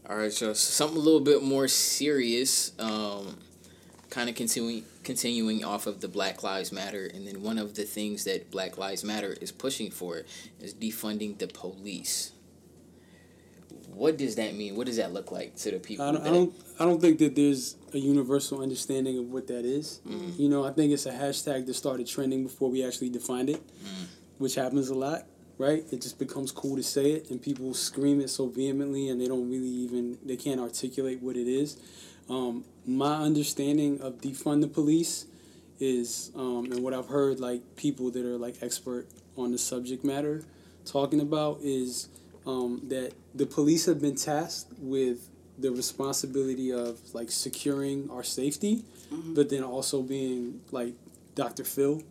All right, so something a little bit more serious, um, kind of continuing continuing off of the Black Lives Matter, and then one of the things that Black Lives Matter is pushing for is defunding the police. What does that mean? What does that look like to the people? I don't, I don't I don't think that there's a universal understanding of what that is. Mm-hmm. You know, I think it's a hashtag that started trending before we actually defined it, Mm. which happens a lot, right? It just becomes cool to say it, and people scream it so vehemently, and they don't really even they can't articulate what it is. Um, my understanding of defund the police is, um, and what I've heard like people that are like expert on the subject matter talking about is um, that the police have been tasked with the responsibility of like securing our safety, but then also being like Dr. Phil,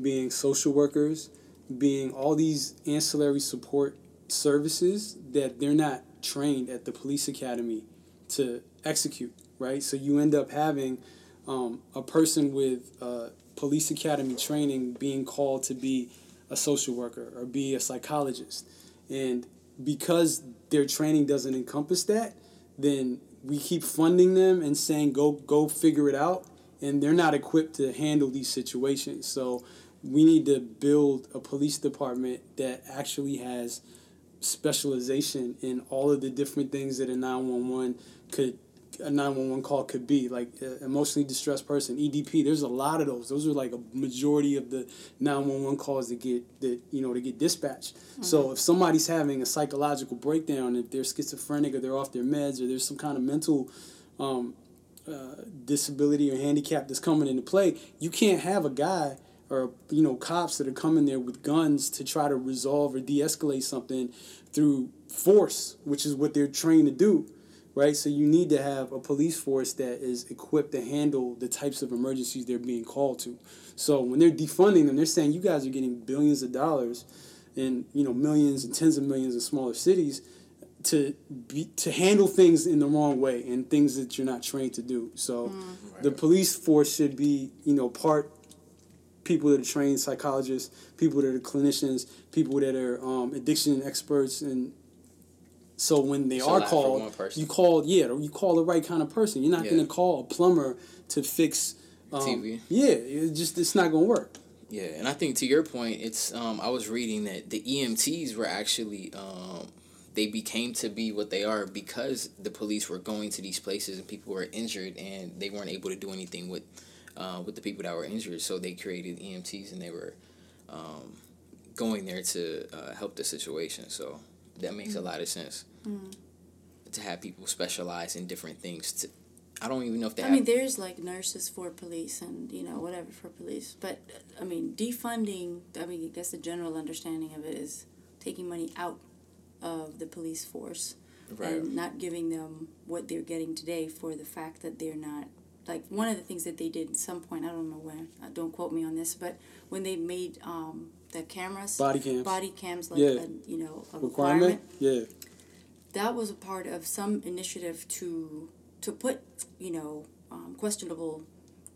being social workers, being all these ancillary support services that they're not trained at the police academy to execute, right? So you end up having um, a person with uh, police academy training being called to be a social worker or be a psychologist. And because their training doesn't encompass that, then we keep funding them and saying go go figure it out and they're not equipped to handle these situations. So we need to build a police department that actually has specialization in all of the different things that a 911 could a 911 call could be like emotionally distressed person. EDP there's a lot of those. Those are like a majority of the 911 calls that get that you know to get dispatched. So if somebody's having a psychological breakdown if they're schizophrenic or they're off their meds or there's some kind of mental um, uh, disability or handicap that's coming into play you can't have a guy or you know cops that are coming there with guns to try to resolve or de-escalate something through force which is what they're trained to do right? So you need to have a police force that is equipped to handle the types of emergencies they're being called to. So when they're defunding them they're saying you guys are getting billions of dollars and you know millions and tens of millions in smaller cities to be to handle things in the wrong way and things that you're not trained to do. So the police force should be you know part people that are trained psychologists, people that are clinicians, people that are um, addiction experts, and so when they are lot for one called, you call yeah, you call the right kind of person. You're not Yeah. going to call a plumber to fix um, TV. Yeah, it just it's not going to work. Yeah, and I think to your point, it's um, I was reading that the EMTs were actually um, they became to be what they are because the police were going to these places and people were injured and they weren't able to do anything with uh, with the people that were injured. So they created EMTs and they were um, going there to uh, help the situation. So that makes a lot of sense to have people specialize in different things. To I don't even know if they I have. mean, there's like nurses for police and you know whatever for police, but I mean defunding. I mean, I guess the general understanding of it is taking money out of the police force right. and not giving them what they're getting today for the fact that they're not like one of the things that they did at some point. I don't know when. Uh, don't quote me on this, but when they made um, the cameras, Body cams. body cams, like Yeah. a, you know, a requirement. requirement. Yeah. That was a part of some initiative to to put you know um, questionable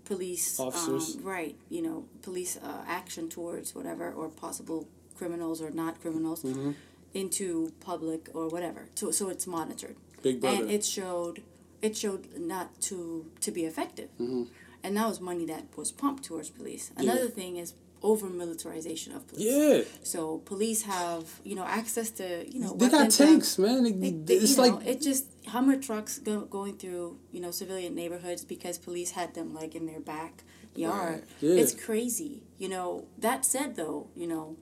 police Officers. um, right you know police uh, action towards whatever or possible criminals or not criminals Mm-hmm. into public or whatever so so it's monitored Big brother. and it showed it showed not to to be effective Mm-hmm. and that was money that was pumped towards police another thing is over militarization of police yeah. so police have you know access to you know They got tanks, man. It- they, they- it's like know, it just Hummer trucks go, going through you know civilian neighborhoods because police had them like in their backyard. Right. Yeah. It's crazy, you know. That said, though, you know,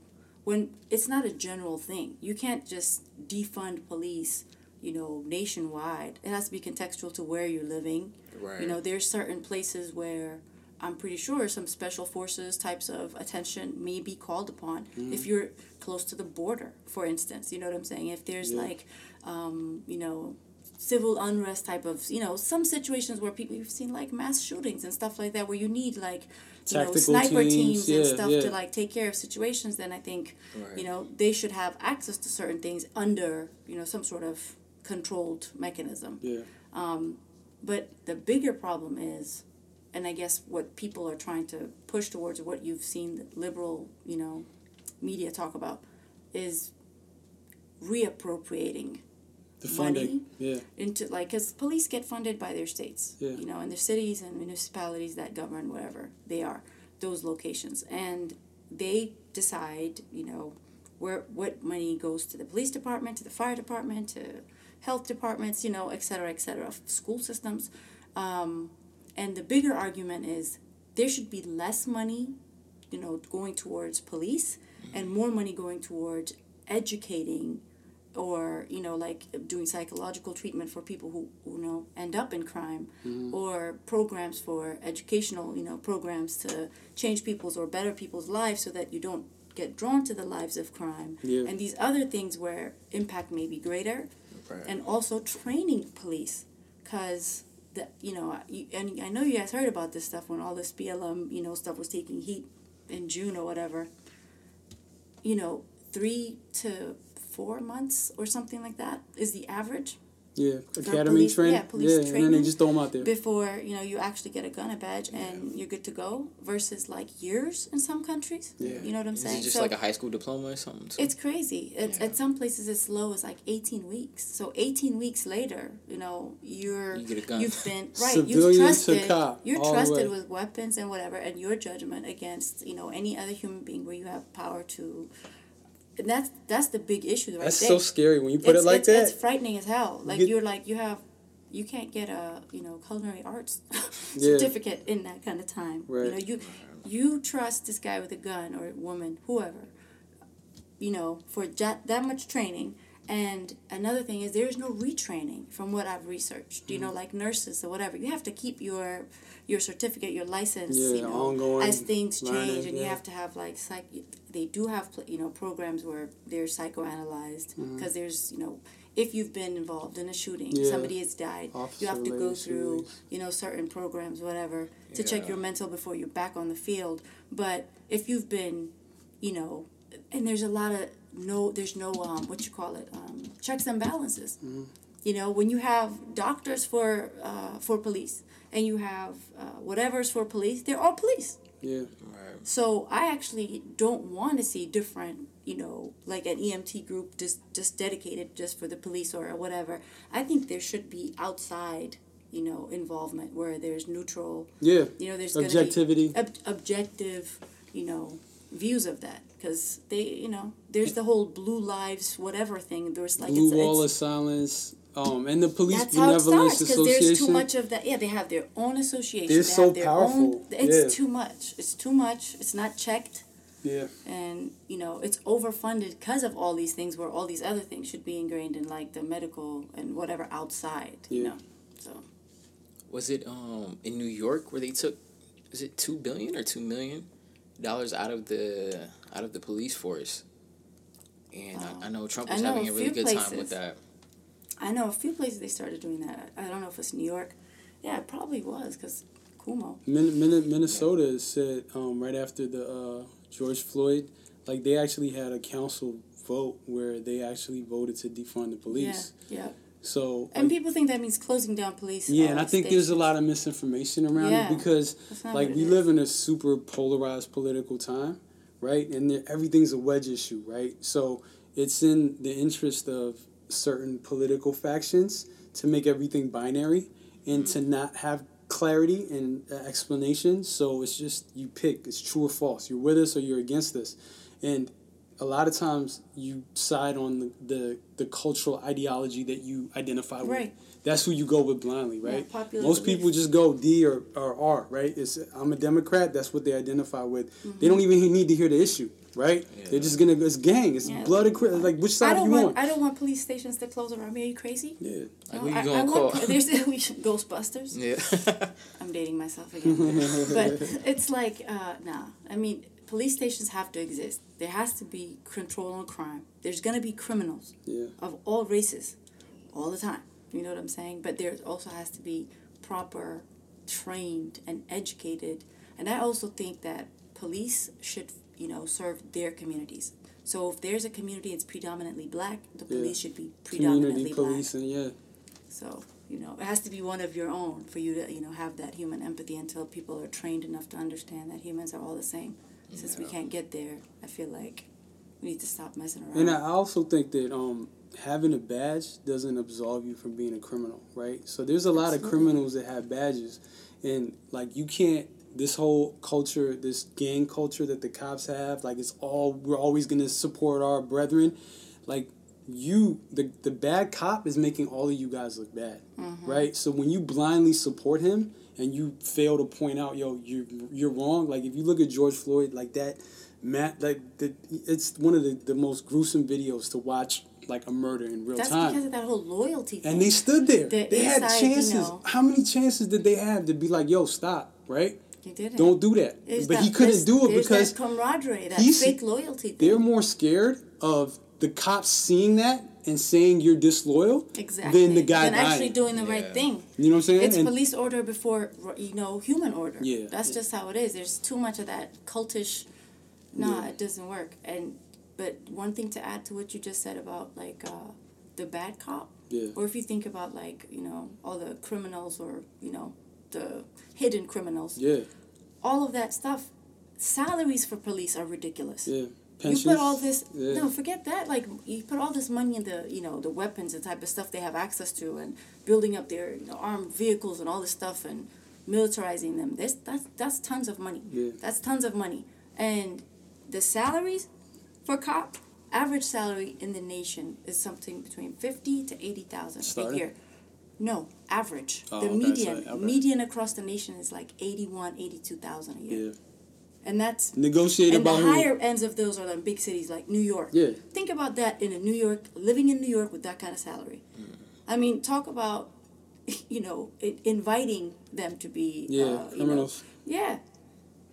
when it's not a general thing, you can't just defund police. You know, nationwide, it has to be contextual to where you're living. Right. You know, there's certain places where I'm pretty sure some special forces types of attention may be called upon Mm. if you're close to the border, for instance. You know what I'm saying? If there's Yeah. like, um, you know, civil unrest type of, you know, some situations where people you've seen like mass shootings and stuff like that, where you need like, you know, sniper teams, teams, and yeah, stuff yeah. to like take care of situations. Then I think, Right. you know, they should have access to certain things under, you know, some sort of controlled mechanism. yeah. But the bigger problem is, and I guess what people are trying to push towards, what you've seen the liberal, you know, media talk about, is reappropriating The funding. money Yeah. into like because police get funded by their states Yeah. you know and their cities and municipalities that govern wherever they are those locations and they decide you know where what money goes to the police department to the fire department to health departments you know et cetera et cetera school systems um, and the bigger argument is there should be less money you know going towards police and more money going towards educating or you know like doing psychological treatment for people who, who you know end up in crime mm-hmm. or programs for educational you know programs to change people's or better people's lives so that you don't get drawn to the lives of crime Yeah. and these other things where impact may be greater Right. and also training police because the you know and I know you guys heard about this stuff when all this BLM you know stuff was taking heat in June or whatever. You know three to four months or something like that is the average Yeah. Academy police- training. yeah, police yeah. And then they training. just throw them out there. before you know you actually get a gun a badge and you're good to go versus like years in some countries Yeah. you know what I'm Is saying it just So- like a high school diploma or something? too? it's crazy. It's, Yeah. At some places, as low as like 18 weeks. So 18 weeks later, you know, you're You get a gun. you've been right. Civilian you're to trusted. cop, you're all the trusted way. with weapons and whatever, and your judgment against you know any other human being where you have power to. And that's that's the big issue right That's there. so scary when you put it's, it like it's, that. It's frightening as hell. Like you are like you have. You can't get a you know culinary arts Yeah. certificate in that kind of time. right. You know you you trust this guy with a gun or woman whoever you know, for that, that much training. And another thing is there is no retraining from what I've researched. You Mm-hmm. know, like nurses or whatever. You have to keep your your certificate, your license, Yeah, you know, ongoing as things learning, change, and you have to have like psych. They do have you know programs where they're psychoanalyzed because there's you know if you've been involved in a shooting, Mm-hmm. Yeah. somebody has died, you have to go through shootings. you know certain programs, whatever, to check your mental before you're back on the field. But if you've been, you know, and there's a lot of no, there's no um, what you call it, um, checks and balances. Mm-hmm. You know, when you have doctors for uh, for police and you have uh, whatever's for police, they're all police. Yeah. Right. So I actually don't want to see different, you know, like an EMT group just just dedicated just for the police or whatever. I think there should be outside, you know, involvement where there's neutral, Yeah. you know, there's gonna be Objectivity. ob- objective, you know, views of that because they, you know, there's the whole blue lives whatever thing. There's like Blue it's, wall of silence. Um, and the police that's how it benevolence starts because there's association. too much of that. Yeah, they have their own association. They're they so have their powerful. Own, it's Yeah. too much. It's too much. It's not checked yeah. and you know it's overfunded because of all these things where all these other things should be ingrained in like the medical and whatever outside you Yeah. know so Was it um in New York where they took is it two billion or two million dollars out of the out of the police force? And I, I know Trump I was know having a a really few good time with that. i know a few places they started doing that i don't know if it's new york yeah it probably was because Cuomo Min- Min- Minnesota said um, right after the uh, George Floyd like they actually had a council vote where they actually voted to defund the police. Yeah, yeah. So And like, people think that means closing down police. yeah, uh, and I think there's a lot of misinformation around Yeah. it because like what we it live in a super polarized political time, right? And everything's a wedge issue, right? So it's in the interest of certain political factions to make everything binary and to not have clarity and uh, explanation. So it's just you pick it's true or false. You're with us or you're against us, and a lot of times you side on the, the, the cultural ideology that you identify with. Right. That's who you go with blindly, right? popular Most people just go D or, or R, right? It's I'm a Democrat. That's what they identify with. Mm-hmm. They don't even need to hear the issue, right? They're just gonna it's gang. It's Yeah. blood and cri- like which side don't you want, want? I don't want police stations to close around me. Are you crazy? yeah. Like, No, you I, gonna I want, call? there's we should, Ghostbusters. Yeah. I'm dating myself again. but it's like, uh, nah. I mean, police stations have to exist. There has to be control on crime. There's gonna be criminals Yeah. of all races, all the time. You know what I'm saying? But there also has to be proper, trained, and educated. And I also think that police should, you know, serve their communities. So if there's a community that's predominantly black, the Yeah. police should be predominantly Community black. policing, yeah. So, you know, it has to be one of your own for you to, you know, have that human empathy until people are trained enough to understand that humans are all the same. Since we can't get there, I feel like we need to stop messing around. And I also think that um, having a badge doesn't absolve you from being a criminal, right? So there's a lot of criminals that have badges, and like you can't. This whole culture, this gang culture that the cops have, like it's all we're always gonna support our brethren. Like you, the the bad cop is making all of you guys look bad, Mm-hmm. right? So when you blindly support him and you fail to point out, yo, you you're wrong. Like if you look at George Floyd, like that, Matt, like the, it's one of the, the most gruesome videos to watch, like a murder in real That's time. because of that whole loyalty thing. and they stood there. The they had inside, you chances. know. How many chances did they have to be like, yo, stop, right? They didn't. Don't do that. There's but that- he couldn't do it because that camaraderie, that he's- fake loyalty they're more scared of the cops seeing that and saying you're disloyal Exactly. than the guy Than dying. actually doing the Yeah. right thing. you know what I'm saying? It's And- police order before you know human order. Yeah. that's Yeah. just how it is. There's too much of that cultish. Nah, Yeah. it doesn't work. And but one thing to add to what you just said about like uh, the bad cop, Yeah. or if you think about like you know all the criminals or you know the hidden criminals, yeah, all of that stuff. Salaries for police are ridiculous. yeah. You put all this yeah. no, forget that. Like you put all this money in the you know the weapons and type of stuff they have access to, and building up their you know, armed vehicles and all this stuff, and militarizing them. This that's that's tons of money. Yeah. That's tons of money, and the salaries for cop average salary in the nation is something between fifty to eighty thousand a Starting? year. No, average. Oh, the okay, median sorry, okay. median across the nation is like 81, 82,000 a year. Yeah. And that's Negotiate and the about who. higher ends of those are the big cities like New York. Yeah. Think about that in a New York, living in New York with that kind of salary. I mean, talk about, you know, it, inviting them to be. Yeah, uh, you know, criminals. yeah.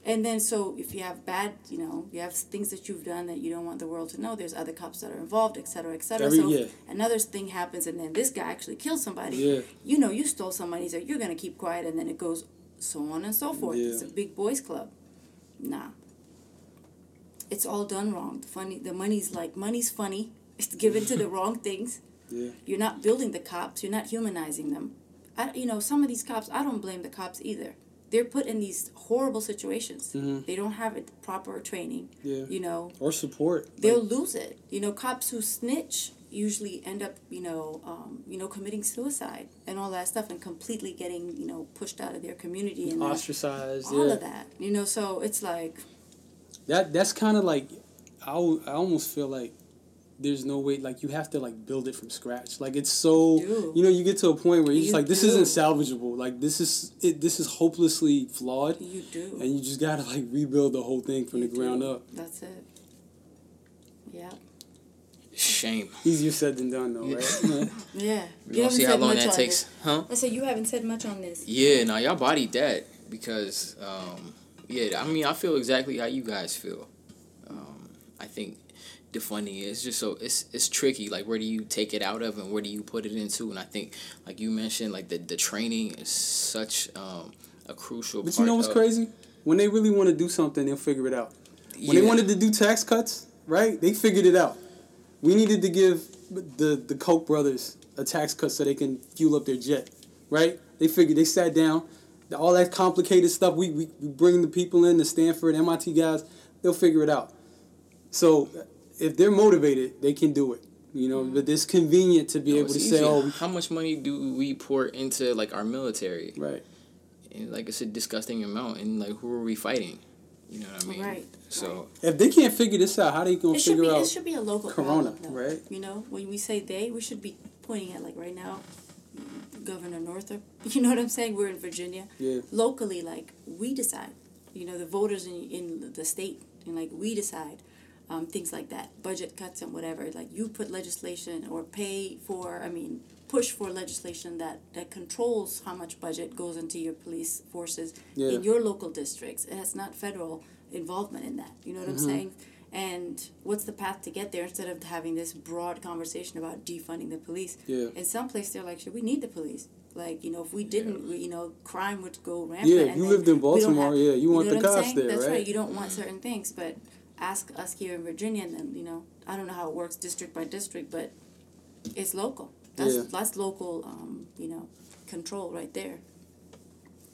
And then, so if you have bad, you know, you have things that you've done that you don't want the world to know, there's other cops that are involved, et cetera, et cetera. Every- so yeah. another thing happens and then this guy actually kills somebody, Yeah. you know, you stole some money, so you're going to keep quiet, and then it goes so on and so forth. Yeah. It's a big boys club. Nah. It's all done wrong. The funny, the money's like money's funny. It's given to the wrong things. Yeah. You're not building the cops. You're not humanizing them. I, you know, some of these cops. I don't blame the cops either. They're put in these horrible situations. Mhm. They don't have proper training. Yeah. You know, Or support. they'll Like, lose it. You know, cops who snitch usually end up, you know, um, you know, committing suicide and all that stuff, and completely getting, you know, pushed out of their community and that- ostracized. all yeah. of that. You know, so it's like That that's kind of like I, I almost feel like there's no way like you have to like build it from scratch. Like it's so do. you know you get to a point where you're just You like this do. isn't salvageable. Like this is it this is hopelessly flawed you do. and you just got to like rebuild the whole thing from You the ground up. That's it. Yeah. Shame. Easier said than done though, right? Yeah. Yeah. We gonna see how long that takes, huh? I said you haven't said much on this. Yeah, now y'all body that because, um, yeah, I mean, I feel exactly how you guys feel. Um, I think defunding is just so it's it's tricky. Like, where do you take it out of, and where do you put it into? And I think, like you mentioned, like the the training is such um, a crucial. But you know what's of- crazy? When they really want to do something, they'll figure it out. When they wanted to do tax cuts, right? They figured it out. We needed to give the the Koch brothers a tax cut so they can fuel up their jet, right? They figured they sat down, all that complicated stuff. We we, we bring the people in, the Stanford, MIT guys. They'll figure it out. So if they're motivated, they can do it. You know, mm-hmm. but it's convenient to be Oh, able to it's say, "Oh, how much money do we pour into like our military? right." And like it's a disgusting amount. And like who are we fighting? You know what I mean? Right, So If they can't figure this out, how are they gonna It figure be out? it should be a local Corona, problem, though. right? You know, when we say they, we should be pointing at like right now, Governor Northam. You know what I'm saying? We're in Virginia. Yeah. Locally, like we decide. You know, the voters in in the state and like we decide. Um, things like that, budget cuts and whatever. Like you put legislation or pay for, I mean, push for legislation that, that controls how much budget goes into your police forces Yeah. in your local districts. It has not federal involvement in that. You know what I'm saying? And what's the path to get there instead of having this broad conversation about defunding the police? Yeah. In some place, they're like, should we need the police? Like, you know, if we didn't, we, you know, crime would go rampant. Yeah, you lived in Baltimore, yeah, you want the cops there, That's right? You don't want certain things, but ask us here in Virginia, and then, you know, I don't know how it works district by district, but it's local. That's, Yeah. that's local, um, you know, control right there.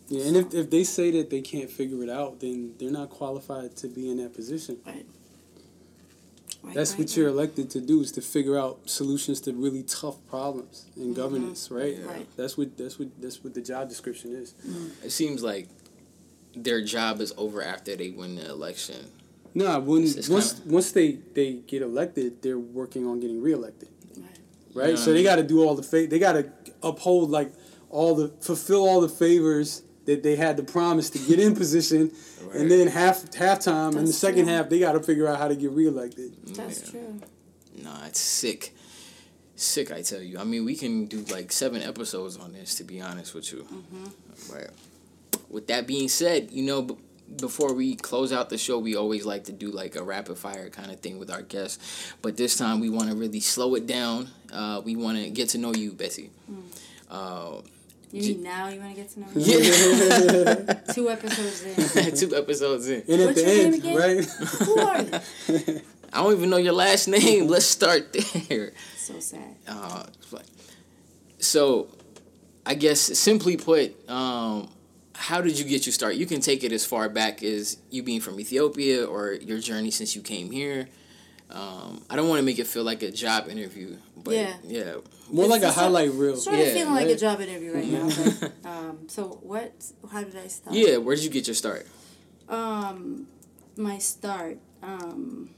Yeah, and if, if they say that they can't figure it out, then they're not qualified to be in that position. Right. Right, That's right, what you're elected to do is to figure out solutions to really tough problems in governance, right? Mm-hmm. Right. That's what that's what that's what the job description is. it seems like their job is over after they win the election. Nah, when It's- it's once kinda- once they they get elected, they're working on getting reelected, Right. right? Yeah. So they got to do all the fa- they got to uphold like all the fulfill all the favors that they had to promise to get in position, Right. and then half halftime in the second true. half they got to figure out how to get reelected. That's Yeah. true. Nah, it's sick. Sick, I tell you. I mean, we can do like seven episodes on this, to be honest with you. Mm-hmm. But with that being said, you know, b- before we close out the show, we always like to do like a rapid fire kind of thing with our guests. But this time, we want to really slow it down. Uh, we want to get to know you, Betty. Uh, You J- mean now you want to get to know me? yeah, Two episodes in. two episodes in. And at What's the your name again? right? Who are you? I don't even know your last name. Let's start there. So sad. Uh, but- so, I guess simply put, um, how did you get your start? You can take it as far back as you being from Ethiopia or your journey since you came here. Um, I don't want to make it feel like a job interview, but Yeah. yeah, More like a It's- highlight reel. Sort of Yeah, feeling like a job interview right now. But, um, so what? How did I start? yeah. Where did you get your start Um, my start. Um.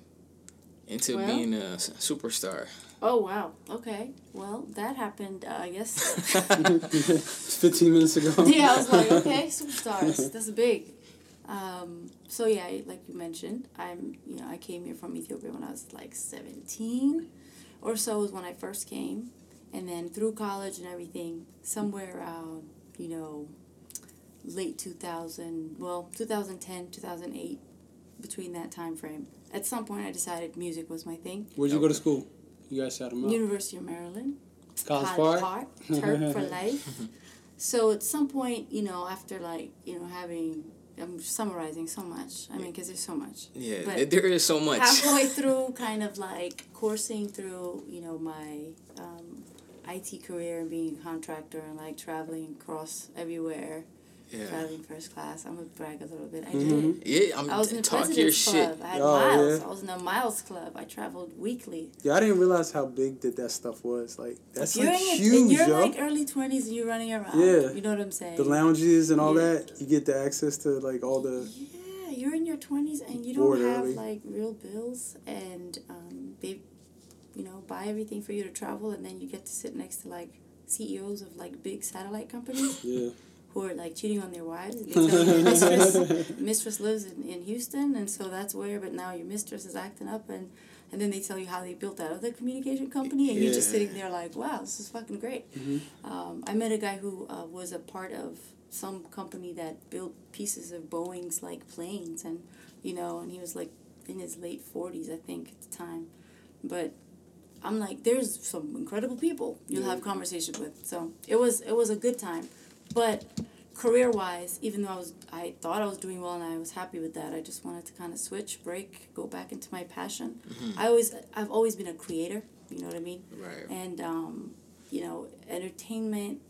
into Well- being a superstar? Oh wow. Okay. Well, that happened. Uh, I guess. 15 minutes ago. yeah, I was like, okay, superstars. That's big. Um, so yeah, like you mentioned, I'm you know I came here from Ethiopia when I was like seventeen, or so was when I first came, and then through college and everything, somewhere around you know, late two thousand, well, 2010, 2008, between that time frame. At some point, I decided music was my thing. Where'd you go to school? You guys shout them. University of Maryland. College College Park? Park, Terp for life. So at some point, you know, after like, you know, having, I'm summarizing so much. I mean, because there's so much. Yeah, But there is so much. Halfway through, kind of like coursing through, you know, my um, IT career and being a contractor and like traveling across everywhere, Yeah, traveling first class. I'm gonna brag a little bit. I Mhm. did. yeah. I'm I was in the talk your President's shit. Club. I had Oh, miles. yeah. I was in the Miles Club. I traveled weekly. Yeah, I didn't realize how big that that stuff was. Like that's if you're like in your, huge, in your yo. like early twenties and you're running around, Yeah. you know what I'm saying? the lounges and all Yeah. that, you get the access to like all the. Yeah, you're in your twenties and you don't have early. like real bills, and um, they, you know, buy everything for you to travel, and then you get to sit next to like CEOs of like big satellite companies Yeah. Who are like cheating on their wives. And they tell your mistress, mistress lives in, in Houston, and so that's where. But now your mistress is acting up, and and then they tell you how they built that other communication company, and you're just sitting there like, wow, this is fucking great. Um, I met a guy who uh, was a part of some company that built pieces of Boeing's like planes, and you know, and he was like in his late forties, I think, at the time. But I'm like, there's some incredible people you'll have conversation with. So it was it was a good time, but career wise, even though I was I thought I was doing well and I was happy with that, I just wanted to kind of switch, break, go back into my passion. I always I've always been a creator. You know what I mean? Right. And um, you know, entertainment,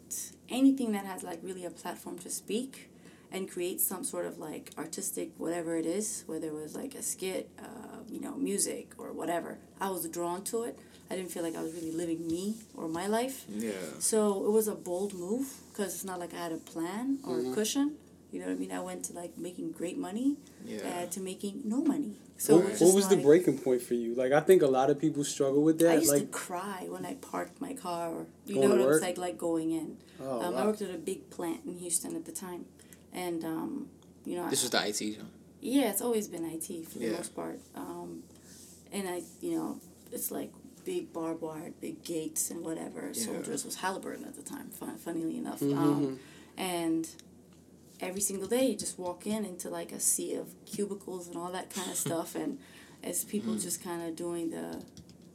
anything that has like really a platform to speak and create some sort of like artistic whatever it is, whether it was like a skit, uh, you know, music or whatever. I was drawn to it. I didn't feel like I was really living me or my life. Yeah. So it was a bold move because it's not like I had a plan or a cushion. You know what I mean? I went to like making great money Yeah. uh, to making no money. So what, was, what was the breaking point for you? Like I think a lot of people struggle with that. I used like to cry when I parked my car, or you know what it was work? like, like going in. Oh, um, I worked at a big plant in Houston at the time, and um, you know, This I, was the IT show. yeah, it's always been IT for the most part. Um, and I, you know, it's like big barbed wire, big gates, and whatever. Yeah. Soldiers was Halliburton at the time. Fun, funnily enough, Mm-hmm. um, and every single day you just walk in into like a sea of cubicles and all that kind of stuff, and as people Mm. just kind of doing the.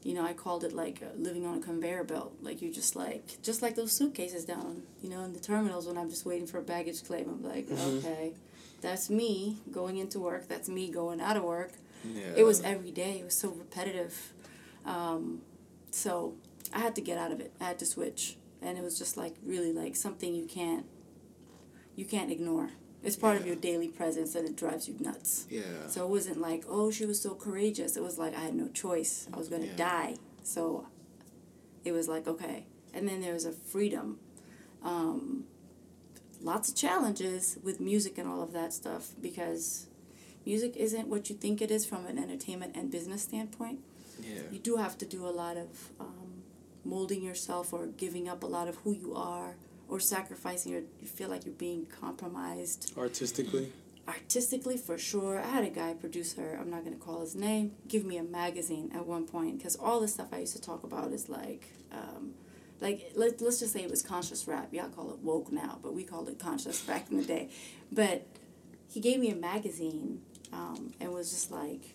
You know, I called it like uh, living on a conveyor belt. Like you just like, just like those suitcases down, you know, in the terminals when I'm just waiting for a baggage claim. I'm like, Mm-hmm. okay, that's me going into work. That's me going out of work. Yeah. It was every day. It was so repetitive. Um, so I had to get out of it. I had to switch, and it was just like really like something you can't you can't ignore. It's part of your daily presence, and it drives you nuts. Yeah. So it wasn't like, oh, she was so courageous. It was like I had no choice. I was gonna Yeah. die. So it was like okay. And then there was a freedom. Um, lots of challenges with music and all of that stuff because music isn't what you think it is from an entertainment and business standpoint. Yeah. You do have to do a lot of um, molding yourself or giving up a lot of who you are or sacrificing or you feel like you're being compromised artistically. artistically for sure i had a guy producer i'm not going to call his name give me a magazine at one point because all the stuff i used to talk about is like um, like let, let's just say it was conscious rap y'all call it woke now but we called it conscious back in the day but he gave me a magazine um, and was just like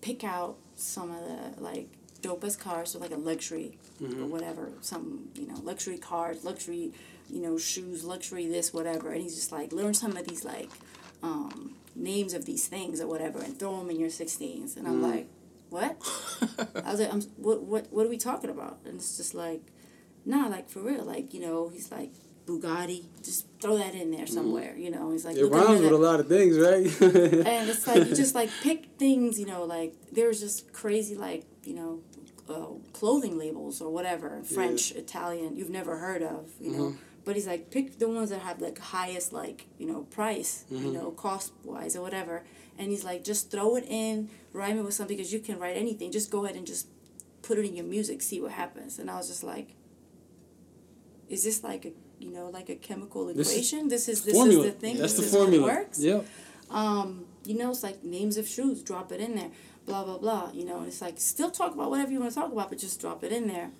pick out some of the like dopest cars so like a luxury or whatever some you know luxury cars luxury you know shoes luxury this whatever and he's just like learn some of these like um, names of these things or whatever and throw them in your 16s and i'm like what? I was like I'm, what, what, what are we talking about? And it's just like nah like for real like you know he's like bugatti just throw that in there mm. somewhere you know he's like It rhymes with a lot of things, right? and it's like you just like pick things you know like there's just crazy like you know uh, clothing labels or whatever french italian you've never heard of you know. Mm-hmm. But he's like pick the ones that have like highest like you know price you mm-hmm. know cost wise or whatever. And he's like just throw it in rhyme it with something because you can write anything. Just go ahead and just put it in your music see what happens. And i was just like is this like a you know like a chemical This equation this is this formula. is the thing That's this the is formula. works Yep. um, you know, it's like names of shoes, drop it in there, blah blah blah. You know, and it's like still talk about whatever you want to talk about, but just drop it in there.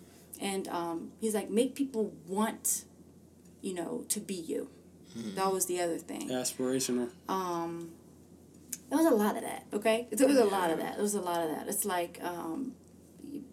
And um, he's like, make people want, you know, to be you. That was the other thing. Aspirational. Um, there was a lot of that. Okay, there was a lot of that. There was a lot of that. It's like um,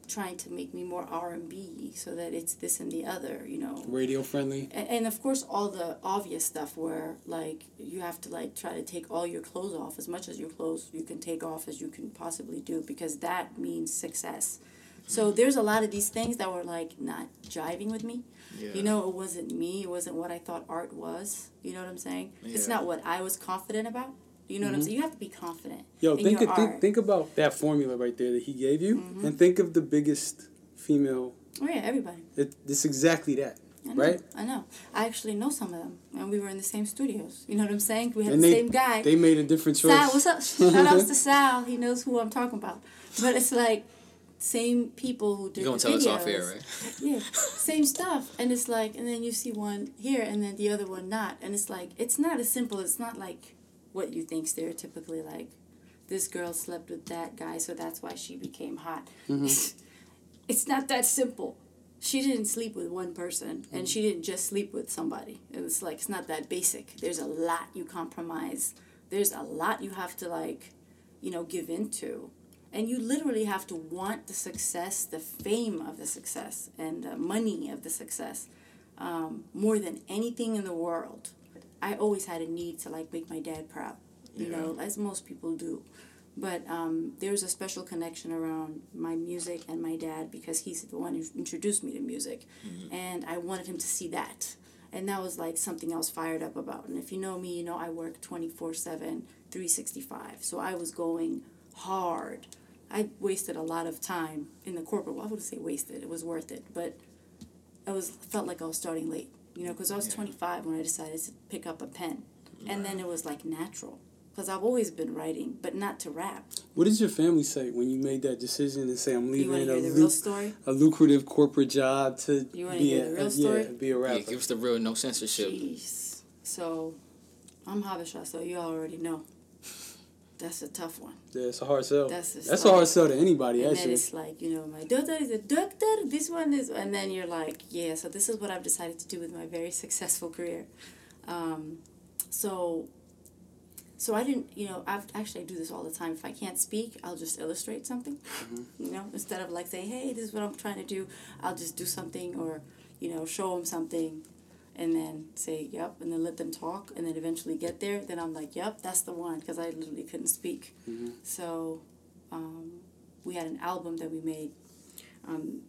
trying to make me more R and B so that it's this and the other. You know, Radio friendly. and, and of course all the obvious stuff where like you have to like try to take all your clothes off as much as your clothes you can take off as you can possibly do because that means success so mm-hmm. there's a lot of these things that were like not jiving with me Yeah. you know it wasn't me it wasn't what i thought art was you know what i'm saying Yeah. it's not what i was confident about you know what i'm saying you have to be confident Yo, in think, your of, think art. Mm-hmm. think about that formula right there that he gave you, and think of the biggest female. oh yeah everybody It, it's exactly that, I know, right? I know. I actually know some of them, and we were in the same studios. You know what I'm saying? We had And the they same guy. they made a different choice. Sal, what's up? Shout outs to Sal. He knows who I'm talking about. But it's like same people who did You're gonna the tell us off air, right? Yeah, same stuff. And it's like, and then you see one here, and then the other one not. And it's like, it's not as simple. It's not like what you think stereotypically like. This girl slept with that guy, so that's why she became hot. it's not that simple. She didn't sleep with one person, and she didn't just sleep with somebody. It's like it's not that basic. There's a lot you compromise. There's a lot you have to like, you know, give into, and you literally have to want the success, the fame of the success, and the money of the success, um, more than anything in the world. I always had a need to like make my dad proud, you Yeah. know, as most people do. But um, there's a special connection around my music and my dad because he's the one who introduced me to music, and I wanted him to see that, and that was like something I was fired up about. And if you know me, you know I work 24 7, 365. So I was going hard. I wasted a lot of time in the corporate. Well, I wouldn't say wasted. It was worth it, but I was felt like I was starting late. You know, because I was Yeah. 25 when I decided to pick up a pen, and then it was like natural. Because I've always been writing, but not to rap. What did your family say when you made that decision to say I'm leaving want a, the luc- real story? a lucrative corporate job to You be a, the real a- story? yeah, be a Yeah, rapper? give us the real, no censorship. Jeez. So, I'm Habesha, so you already know. That's a tough one. yeah, it's a hard sell. That's a That's a hard sell to anybody and actually. it's like, you know, my daughter is a doctor, this one is, and then you're like, yeah, so this is what I've decided to do with my very successful career. Um, so, so I didn't, you know, I've actually I do this all the time. If I can't speak, I'll just illustrate something, you know, instead of like saying, hey, this is what I'm trying to do, I'll just do something or, you know, show them something and then say, yep, and then let them talk and then eventually get there. Then I'm like, yep, that's the one because I literally couldn't speak. So, um, we had an album that we made. Um,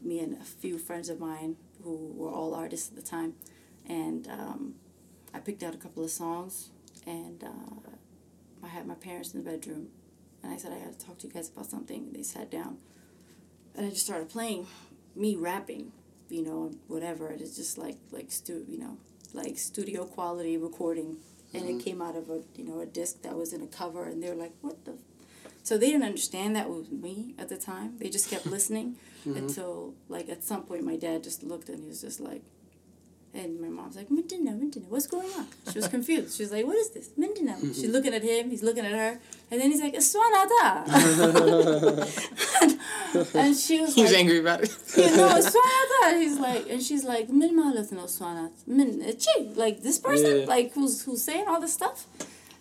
me and a few friends of mine who were all artists at the time, and um, I picked out a couple of songs, and uh, I had my parents in the bedroom, and I said I had to talk to you guys about something. They sat down, and I just started playing, me rapping, you know, whatever. It's just like like stu you know, like studio quality recording, and it mm-hmm. came out of a you know a disc that was in a cover, and they were like, what the. So they didn't understand that was me at the time. They just kept listening mm-hmm. until, like, at some point, my dad just looked and he was just like, and my mom's like, Mindina, Mindina, what's going on? She was confused. She was like, what is this? Mindina. She's looking at him, he's looking at her, and then he's like, Swanada. and, and she was He was like, angry about it. you know, Swanata. He's like, and she's like, Min mahalat no Swanat. Min, chi, like this person, Yeah. like who's who's saying all this stuff,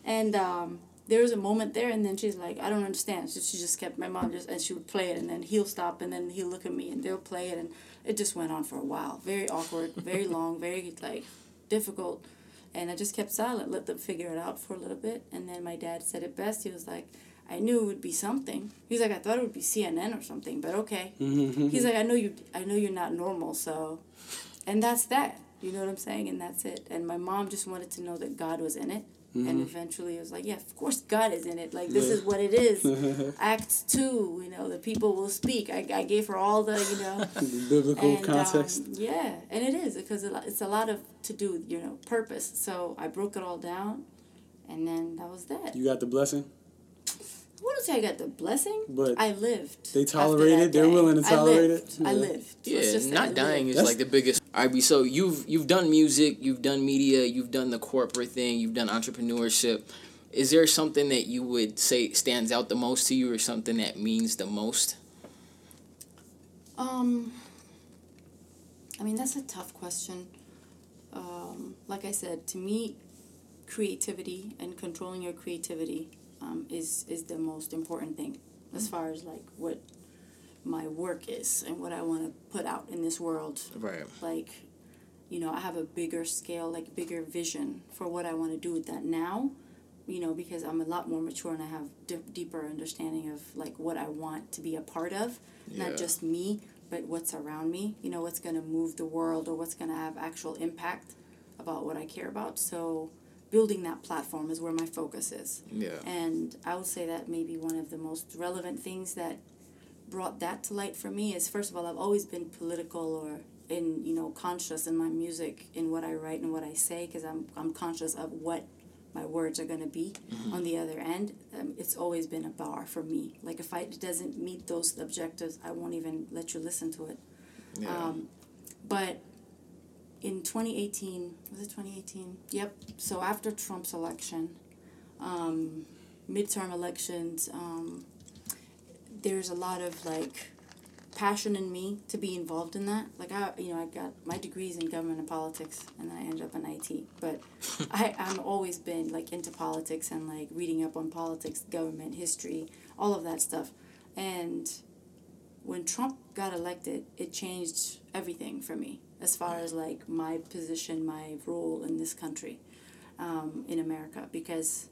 and um, there was a moment there, and then she's like, I don't understand. So she just kept my mom just, and she would play it, and then he'll stop, and then he'll look at me, and they'll play it, and it just went on for a while, very awkward, very long, very like difficult, and I just kept silent, let them figure it out for a little bit, and then my dad said it best. He was like. I knew it would be something. He's like, I thought it would be CNN or something, but okay. Mm-hmm. He's like, I know you. I know you're not normal, so, and that's that. You know what I'm saying? And that's it. And my mom just wanted to know that God was in it. And eventually it was like, yeah, of course God is in it. Like, this is what it is. Acts 2, you know, the people will speak. I, I gave her all the, you know. The biblical and, context. Um, yeah, and it is because it's a lot of to do you know, purpose. So I broke it all down. And then that was that. you got the blessing. I wouldn't say I got the blessing, But I lived. they after tolerate it? They're willing to I tolerate lived. it? I lived. Let's Yeah, just say I not lived. dying is That's- like the biggest. All right, so you've you've done music, you've done media, you've done the corporate thing, you've done entrepreneurship. Is there something that you would say stands out the most to you, or something that means the most? Um, I mean, that's a tough question. Um, like I said, to me, creativity and controlling your creativity um, is is the most important thing as far as like what my work is and what I want to put out in this world. Right. Like, you know, I have a bigger scale, like bigger vision for what I want to do with that now. You know, because I'm a lot more mature and I have d- deeper understanding of like what I want to be a part of, Yeah. not just me, but what's around me. You know, what's going to move the world or what's going to have actual impact about what I care about. So, building that platform is where my focus is. Yeah. And I would say that maybe one of the most relevant things that brought that to light for me is first of all, I've always been political or in you know conscious in my music, in what I write and what I say, because I'm I'm conscious of what my words are gonna be on the other end. Um, it's always been a bar for me. Like if I, it doesn't meet those objectives, I won't even let you listen to it. Yeah. Um, but in 2018, was it 2018? Yep. So after Trump's election, um, midterm elections, um, there's a lot of like passion in me to be involved in that. Like I, you know, I got my degrees in government and politics, and then I ended up in IT. But I, I'm always been like into politics and like reading up on politics, government history, all of that stuff, and when Trump got elected, it changed everything for me as far as like my position, my role in this country. um, in America because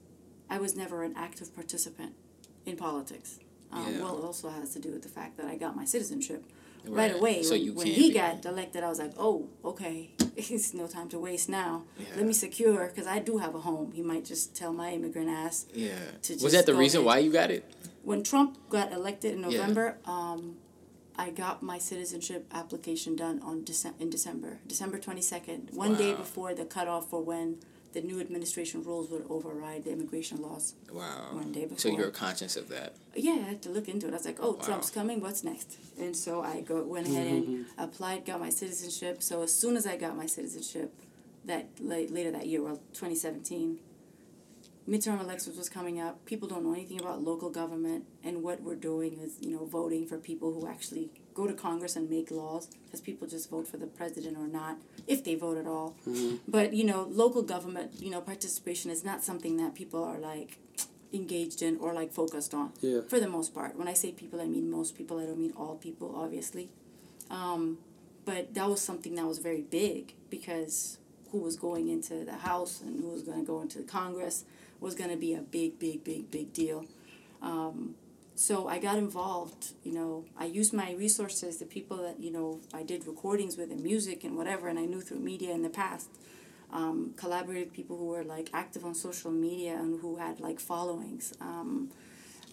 I was never an active participant in politics. Um, Yeah. Well, it also has to do with the fact that I got my citizenship right, Right. away. So when you when he got elected, I was like, oh, okay, it's no time to waste now. Yeah. Let me secure because I do have a home. He might just tell my immigrant ass Yeah. to Was that the reason ahead. why you got it? when Trump got elected in Yeah. November, um, I got my citizenship application done on Dece- in December, December twenty second, one day before the cutoff for when the new administration rules would override the immigration laws. Wow. One day before. So you're conscious of that. Yeah, I had to look into it. I was like, oh, Wow. Trump's coming. What's next? And so I go went ahead and mm-hmm. applied, got my citizenship. So as soon as I got my citizenship, that late, later that year, well, twenty seventeen, midterm elections was coming up. People don't know anything about local government, and what we're doing is, you know, voting for people who actually go to Congress and make laws, because people just vote for the president or not, if they vote at all. But you know, local government, you know, participation is not something that people are like engaged in or like focused on Yeah. for the most part. When I say people, I mean most people. I don't mean all people, obviously. Um, but that was something that was very big because who was going into the House and who was going to go into Congress was going to be a big, big, big, big deal. Um, so I got involved. You know, I used my resources, the people that you know I did recordings with and music and whatever, and I knew through media in the past. Um, collaborated with people who were like active on social media and who had like followings. Um,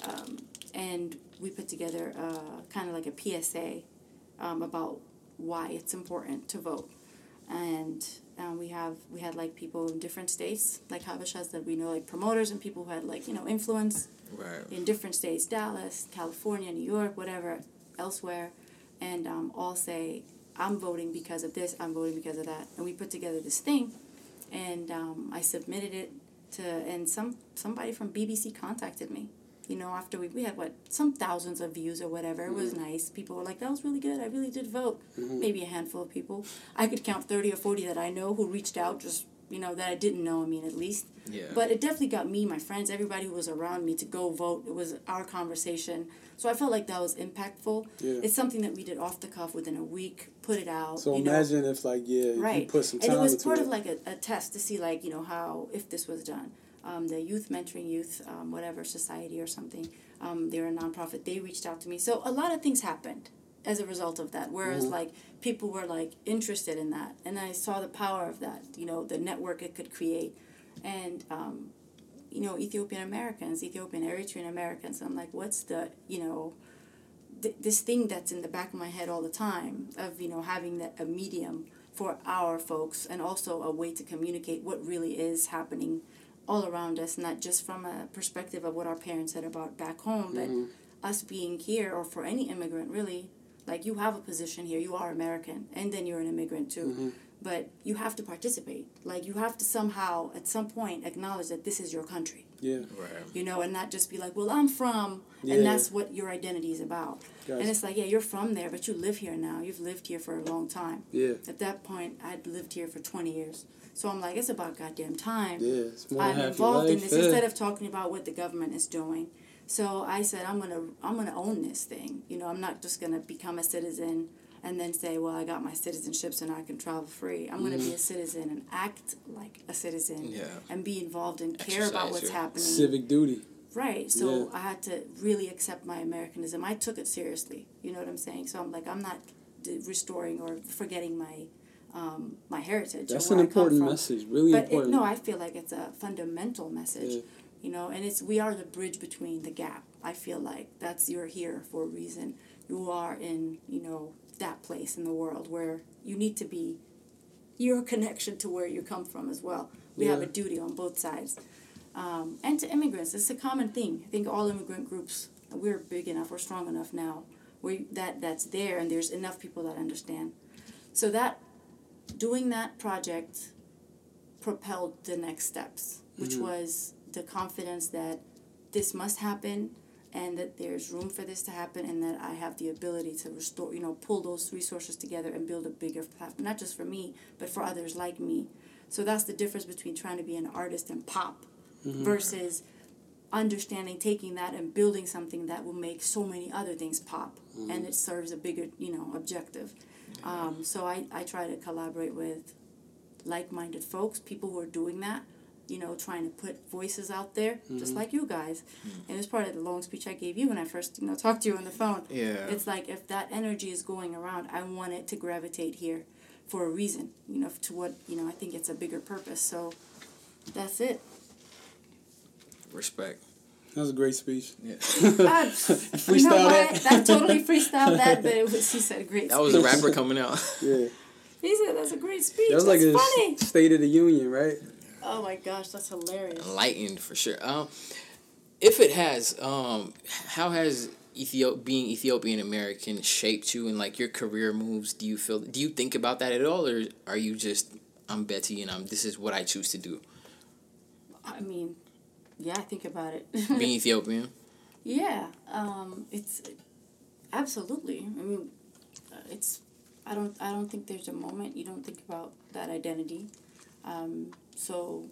um, and we put together uh, kind of like a PSA um, about why it's important to vote. And um, we have we had like people in different states, like Habashas that we know, like promoters and people who had like you know influence Right. in different states, Dallas, California, New York, whatever, elsewhere, and um, all say, I'm voting because of this, I'm voting because of that. And we put together this thing, and um, I submitted it to, and some somebody from BBC contacted me. You know, after we, we had what, some thousands of views or whatever. It was mm-hmm. nice. People were like, that was really good. I really did vote. Mm-hmm. Maybe a handful of people. I could count 30 or 40 that I know who reached out, just, you know, that I didn't know, I mean, at least. Yeah. But it definitely got me, my friends, everybody who was around me to go vote. It was our conversation. So I felt like that was impactful. Yeah. It's something that we did off the cuff within a week, put it out. So you know. imagine if like yeah, right. you put some time and it was it. of like a, a test to see like, you know, how, if this was done. Um, the Youth Mentoring Youth, um, whatever, society or something, um, they're a nonprofit. They reached out to me. So a lot of things happened as a result of that. Whereas Mm-hmm. like people were like interested in that. And I saw the power of that, you know, the network it could create. And um, you know, Ethiopian Americans, Ethiopian Eritrean Americans. I'm like, what's the, you know, th- this thing that's in the back of my head all the time of, you know, having that a medium for our folks and also a way to communicate what really is happening all around us, not just from a perspective of what our parents said about back home, but mm-hmm. us being here or for any immigrant really, like you have a position here, you are American, and then you're an immigrant too. Mm-hmm. But you have to participate. Like you have to somehow, at some point, acknowledge that this is your country yeah. Right. you know, and not just be like, well, I'm from, Yeah. and that's what your identity is about. Gotcha. And it's like, yeah, you're from there, but you live here now. You've lived here for a long time. Yeah. At that point, I'd lived here for 20 years. So I'm like, it's about goddamn time. Yeah. I'm involved in this yeah. instead of talking about what the government is doing. So I said, I'm gonna, I'm gonna own this thing. You know, I'm not just gonna become a citizen and then say, well, I got my citizenship, so now I can travel free. I'm gonna be a citizen and act like a citizen Yeah. and be involved and care about what's happening. civic duty. Right. So Yeah. I had to really accept my Americanism. I took it seriously. You know what I'm saying? So I'm like, I'm not restoring or forgetting my um, my heritage. That's an important message. Really But it, important. no, I feel like it's a fundamental message. Yeah. You know, and it's we are the bridge between the gap. I feel like that's you're here for a reason. You are in you know that place in the world where you need to be. Your connection to where you come from as well. We have a duty on both sides um, and to immigrants. It's a common thing. I think all immigrant groups we're big enough, we're strong enough now. We that that's there, and there's enough people that understand. So that doing that project propelled the next steps, which mm-hmm. was the confidence that this must happen and that there's room for this to happen and that I have the ability to restore, you know, pull those resources together and build a bigger platform, not just for me, but for others like me. So that's the difference between trying to be an artist and pop mm-hmm. versus understanding taking that and building something that will make so many other things pop. And mm-hmm. it serves a bigger you know objective um, so I, I try to collaborate with like-minded folks people who are doing that you know, trying to put voices out there, Mm-hmm. just like you guys. And it's part of the long speech I gave you when I first, you know, talked to you on the phone. Yeah. It's like if that energy is going around, I want it to gravitate here for a reason, you know, to what, you know, I think it's a bigger purpose. So that's it. Respect. That was a great speech. Yeah. I, you know Freestyle what? that? That totally freestyled that, but it was, he said a great That was a rapper coming out. Yeah. He said that's a great speech. That was that's like a funny. s- State of the Union, right? Oh my gosh, that's hilarious. Enlightened for sure. Um, if it has, um, how has Ethiop being Ethiopian American shaped you and like your career moves? Do you feel? Do you think about that at all, or are you just I'm Betty and I'm this is what I choose to do? I mean, yeah, I think about it. Being Ethiopian. yeah, um, it's absolutely. I mean, uh, it's. I don't. I don't think there's a moment you don't think about that identity. Um, so,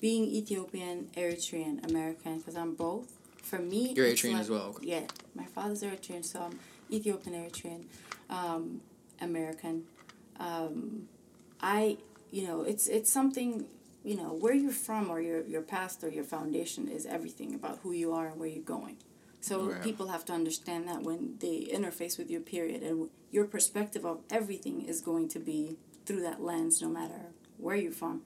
being Ethiopian, Eritrean, American, because I'm both. For me, You're Eritrean like- as well, okay. Yeah, my father's Eritrean, so I'm Ethiopian, Eritrean, um, American. Um, I, you know, it's it's something, you know, where you're from or your your past or your foundation is everything about who you are and where you're going. So Right. people have to understand that when they interface with your period and your perspective of everything is going to be through that lens, no matter where you're from.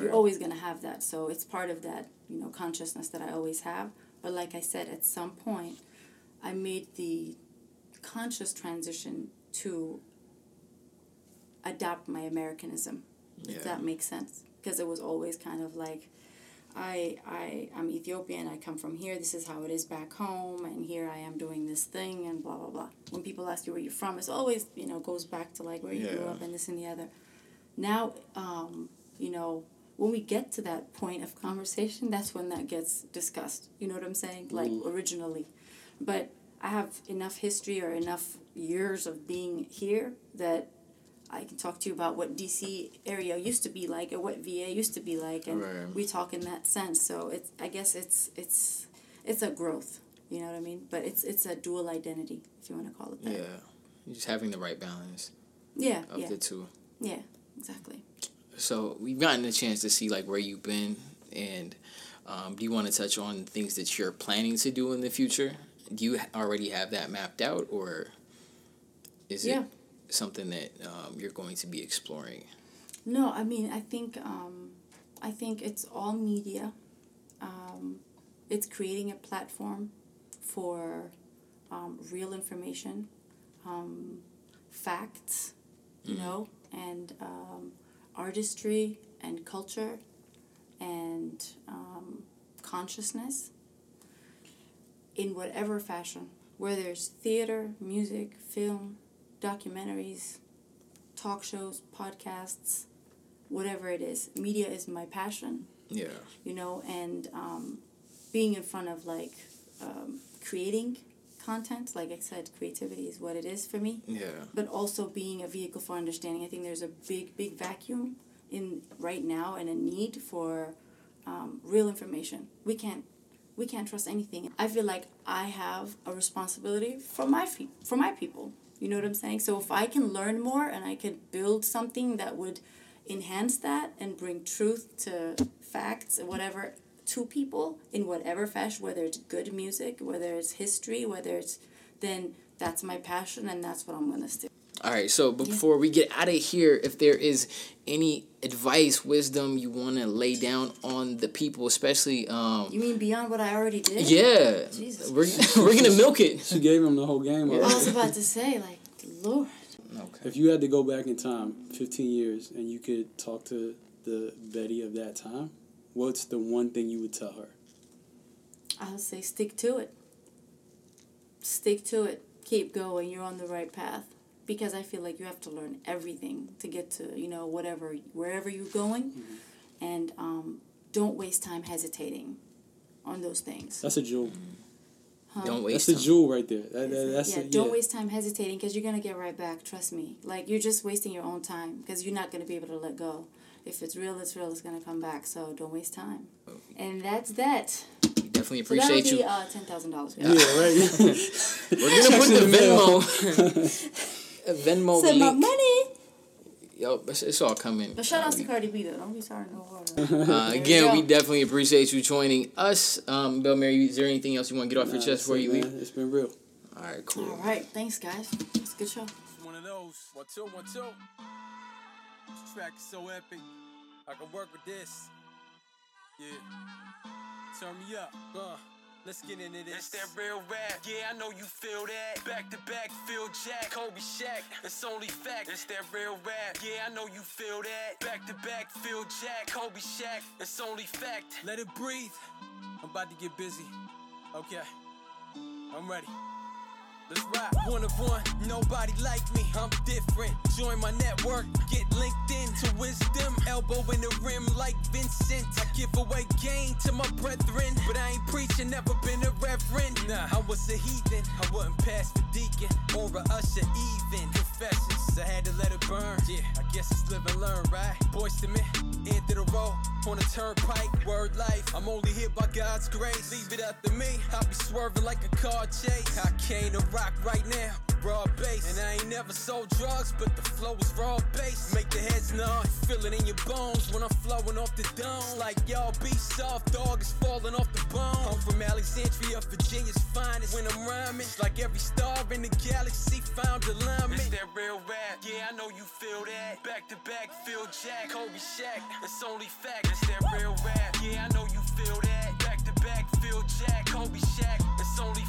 You're always going to have that. So it's part of that, you know, consciousness that I always have. But like I said, at some point, I made the conscious transition to adopt my Americanism, Yeah. if that makes sense. Because it was always kind of like, I, I, I'm Ethiopian, I come from here, this is how it is back home, and here I am doing this thing, and blah, blah, blah. When people ask you where you're from, it's always, you know, goes back to like where you grew up and this and the other. Now, um, you know, when we get to that point of conversation, that's when that gets discussed. You know what I'm saying? Like originally. But I have enough history or enough years of being here that I can talk to you about what DC area used to be like or what VA used to be like and Right. we talk in that sense. So it's I guess it's it's it's a growth. You know what I mean? But it's it's a dual identity, if you want to call it that. Yeah. Just having the right balance Yeah. of Yeah. the two. Yeah. Exactly. So we've gotten a chance to see like where you've been, and um, do you want to touch on things that you're planning to do in the future? Do you already have that mapped out, or is Yeah. it something that um, you're going to be exploring? No, I mean, I think um, I think it's all media. Um, it's creating a platform for um, real information, um, facts, you know, and um, artistry and culture and um, consciousness in whatever fashion, whether it's theater, music, film, documentaries, talk shows, podcasts, whatever it is. Media is my passion, Yeah. you know, and um, being in front of like um, creating content, like I said, creativity is what it is for me. Yeah. But also being a vehicle for understanding. I think there's a big, big vacuum in right now and a need for um, real information. We can't we can't trust anything. I feel like I have a responsibility for my fe- for my people. You know what I'm saying? So if I can learn more and I could build something that would enhance that and bring truth to facts whatever to people in whatever fashion, whether it's good music, whether it's history, whether it's then that's my passion and that's what I'm gonna stick. All right. So before we get out of here, if there is any advice, wisdom you want to lay down on the people, especially, um, You mean beyond what I already did? yeah, Jesus. we're we're gonna milk it. She gave him the whole game. I was about to say, like, Lord. Okay. If you had to go back in time, 15 years, and you could talk to the Betty of that time, what's the one thing you would tell her? I would say stick to it. Stick to it. Keep going. You're on the right path. Because I feel like you have to learn everything to get to, you know, whatever, wherever you're going. And um, don't waste time hesitating on those things. That's a jewel. Don't waste That's a time. jewel right there. That, that, that's yeah, a, don't waste time hesitating because you're going to get right back. Trust me. Like, you're just wasting your own time because you're not going to be able to let go. If it's real, it's real. It's going to come back. So don't waste time. And that's that. We definitely So that'll appreciate be you. uh, $10,000. Yeah, right. We're gonna put the Venmo, Venmo Send my money. yo, it's, it's all coming. But shout Uh, out to we- Cardi B though. Don't be sorry no water. Uh, again, we definitely appreciate you joining us. Um, Bill Mary, is there anything else you want to get off your chest before you leave? It's been real. All right, cool. All right, thanks guys. It's a good show. One of those. One, two, one, two. This track is so epic. I can work with this. Yeah. Turn me up. Uh. Let's get into this. It's that real rap. Yeah, I know you feel that. Back to back, Phil Jack, Kobe Shaq. It's only fact. It's that real rap. Yeah, I know you feel that. Back to back, Phil Jack, Kobe Shaq. It's only fact. Let it breathe. I'm about to get busy. Okay. I'm ready. Let's. One of one, nobody like me. I'm different. Join my network, get linked in to wisdom. Elbow in the rim like Vincent. I give away game to my brethren, but I ain't preaching, never been a reverend. Nah, I was a heathen. I wasn't past the deacon or a usher even. Confessions, I had to let it burn. Yeah, I guess it's live and learn, right? Boys to men, end of the on a turnpike. Word life, I'm only here by God's grace. Leave it up to me. I'll be swerving like a car chase. I came to rock right now. Raw bass, and I ain't never sold drugs, but the flow is raw bass. Make the heads nod, feel it in your bones when I'm flowing off the dome. Like y'all be soft, dog is falling off the bone. I'm from Alexandria, Virginia's finest. When I'm rhyming, it's like every star in the galaxy found alignment. It's that real rap, yeah, I know you feel that. Back to back, Phil Jack, Kobe Shaq, it's only fact. It's that real rap, yeah, I know you feel that. Back to back, Phil Jack, Kobe Shaq, it's only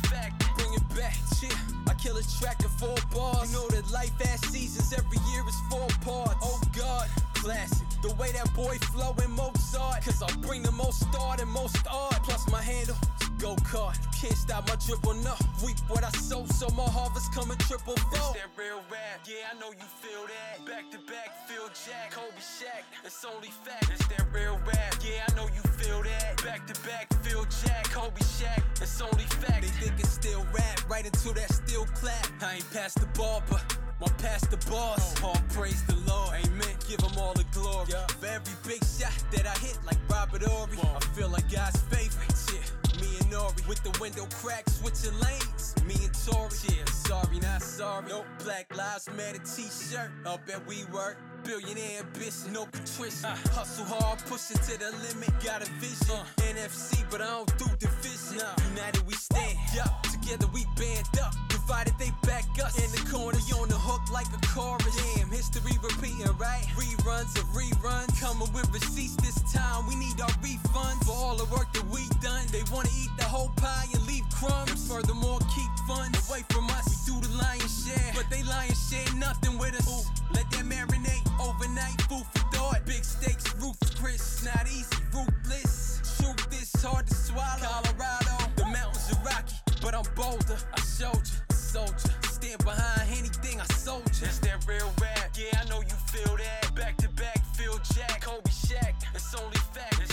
back, yeah. I kill a track in four bars. You know that life has seasons, every year is four parts. Oh God, classic. The way that boy flow in Mozart. Cause I bring the most art and most art. Plus my handle, go kart. Can't stop my dribble, no. Reap what I sow, so my harvest coming triple fold. It's that real rap, yeah, I know you feel that. Back to back, Phil Jack, Kobe Shaq, it's only fact. It's that real rap, yeah, I know you feel that. Back to back, Phil Jack, Kobe Shaq, it's only fact. They think it's still rap, right into that steel clap. I ain't past the ball, but my pastor boss. All praise the Lord, amen. Give him all the glory. For every big shot that I hit, like Robert Horry, I feel like God's favorite. Yeah. Me and Nori with the window crack, switching lanes. Me and Tori, yeah, sorry, not sorry. No Black Lives Matter t-shirt. Up at WeWork. Billionaire ambition, no contrition. Hustle hard, pushing to the limit. Got a vision. NFC, but I don't do division. United we stand. Yup, together we band up. Divided they back us. In the corner, we on the hook like a chorus. Damn, history repeating, right? Reruns of reruns. Coming with receipts this time. We need our refunds for all the work that we done. They wanna eat the whole pie and leave crumbs. And furthermore, keep funds away from us. We do the lion's share, but they lion share nothing with us. Let that marinate overnight. Food for thought. Big stakes, ruthless. Not easy, ruthless. Truth is hard to swallow. I'm bolder. I showed you, soldier. Stand behind anything I sold you. That's that real rap. Yeah, I know you feel that. Back to back, Phil Jack, Kobe Shaq. It's only fact.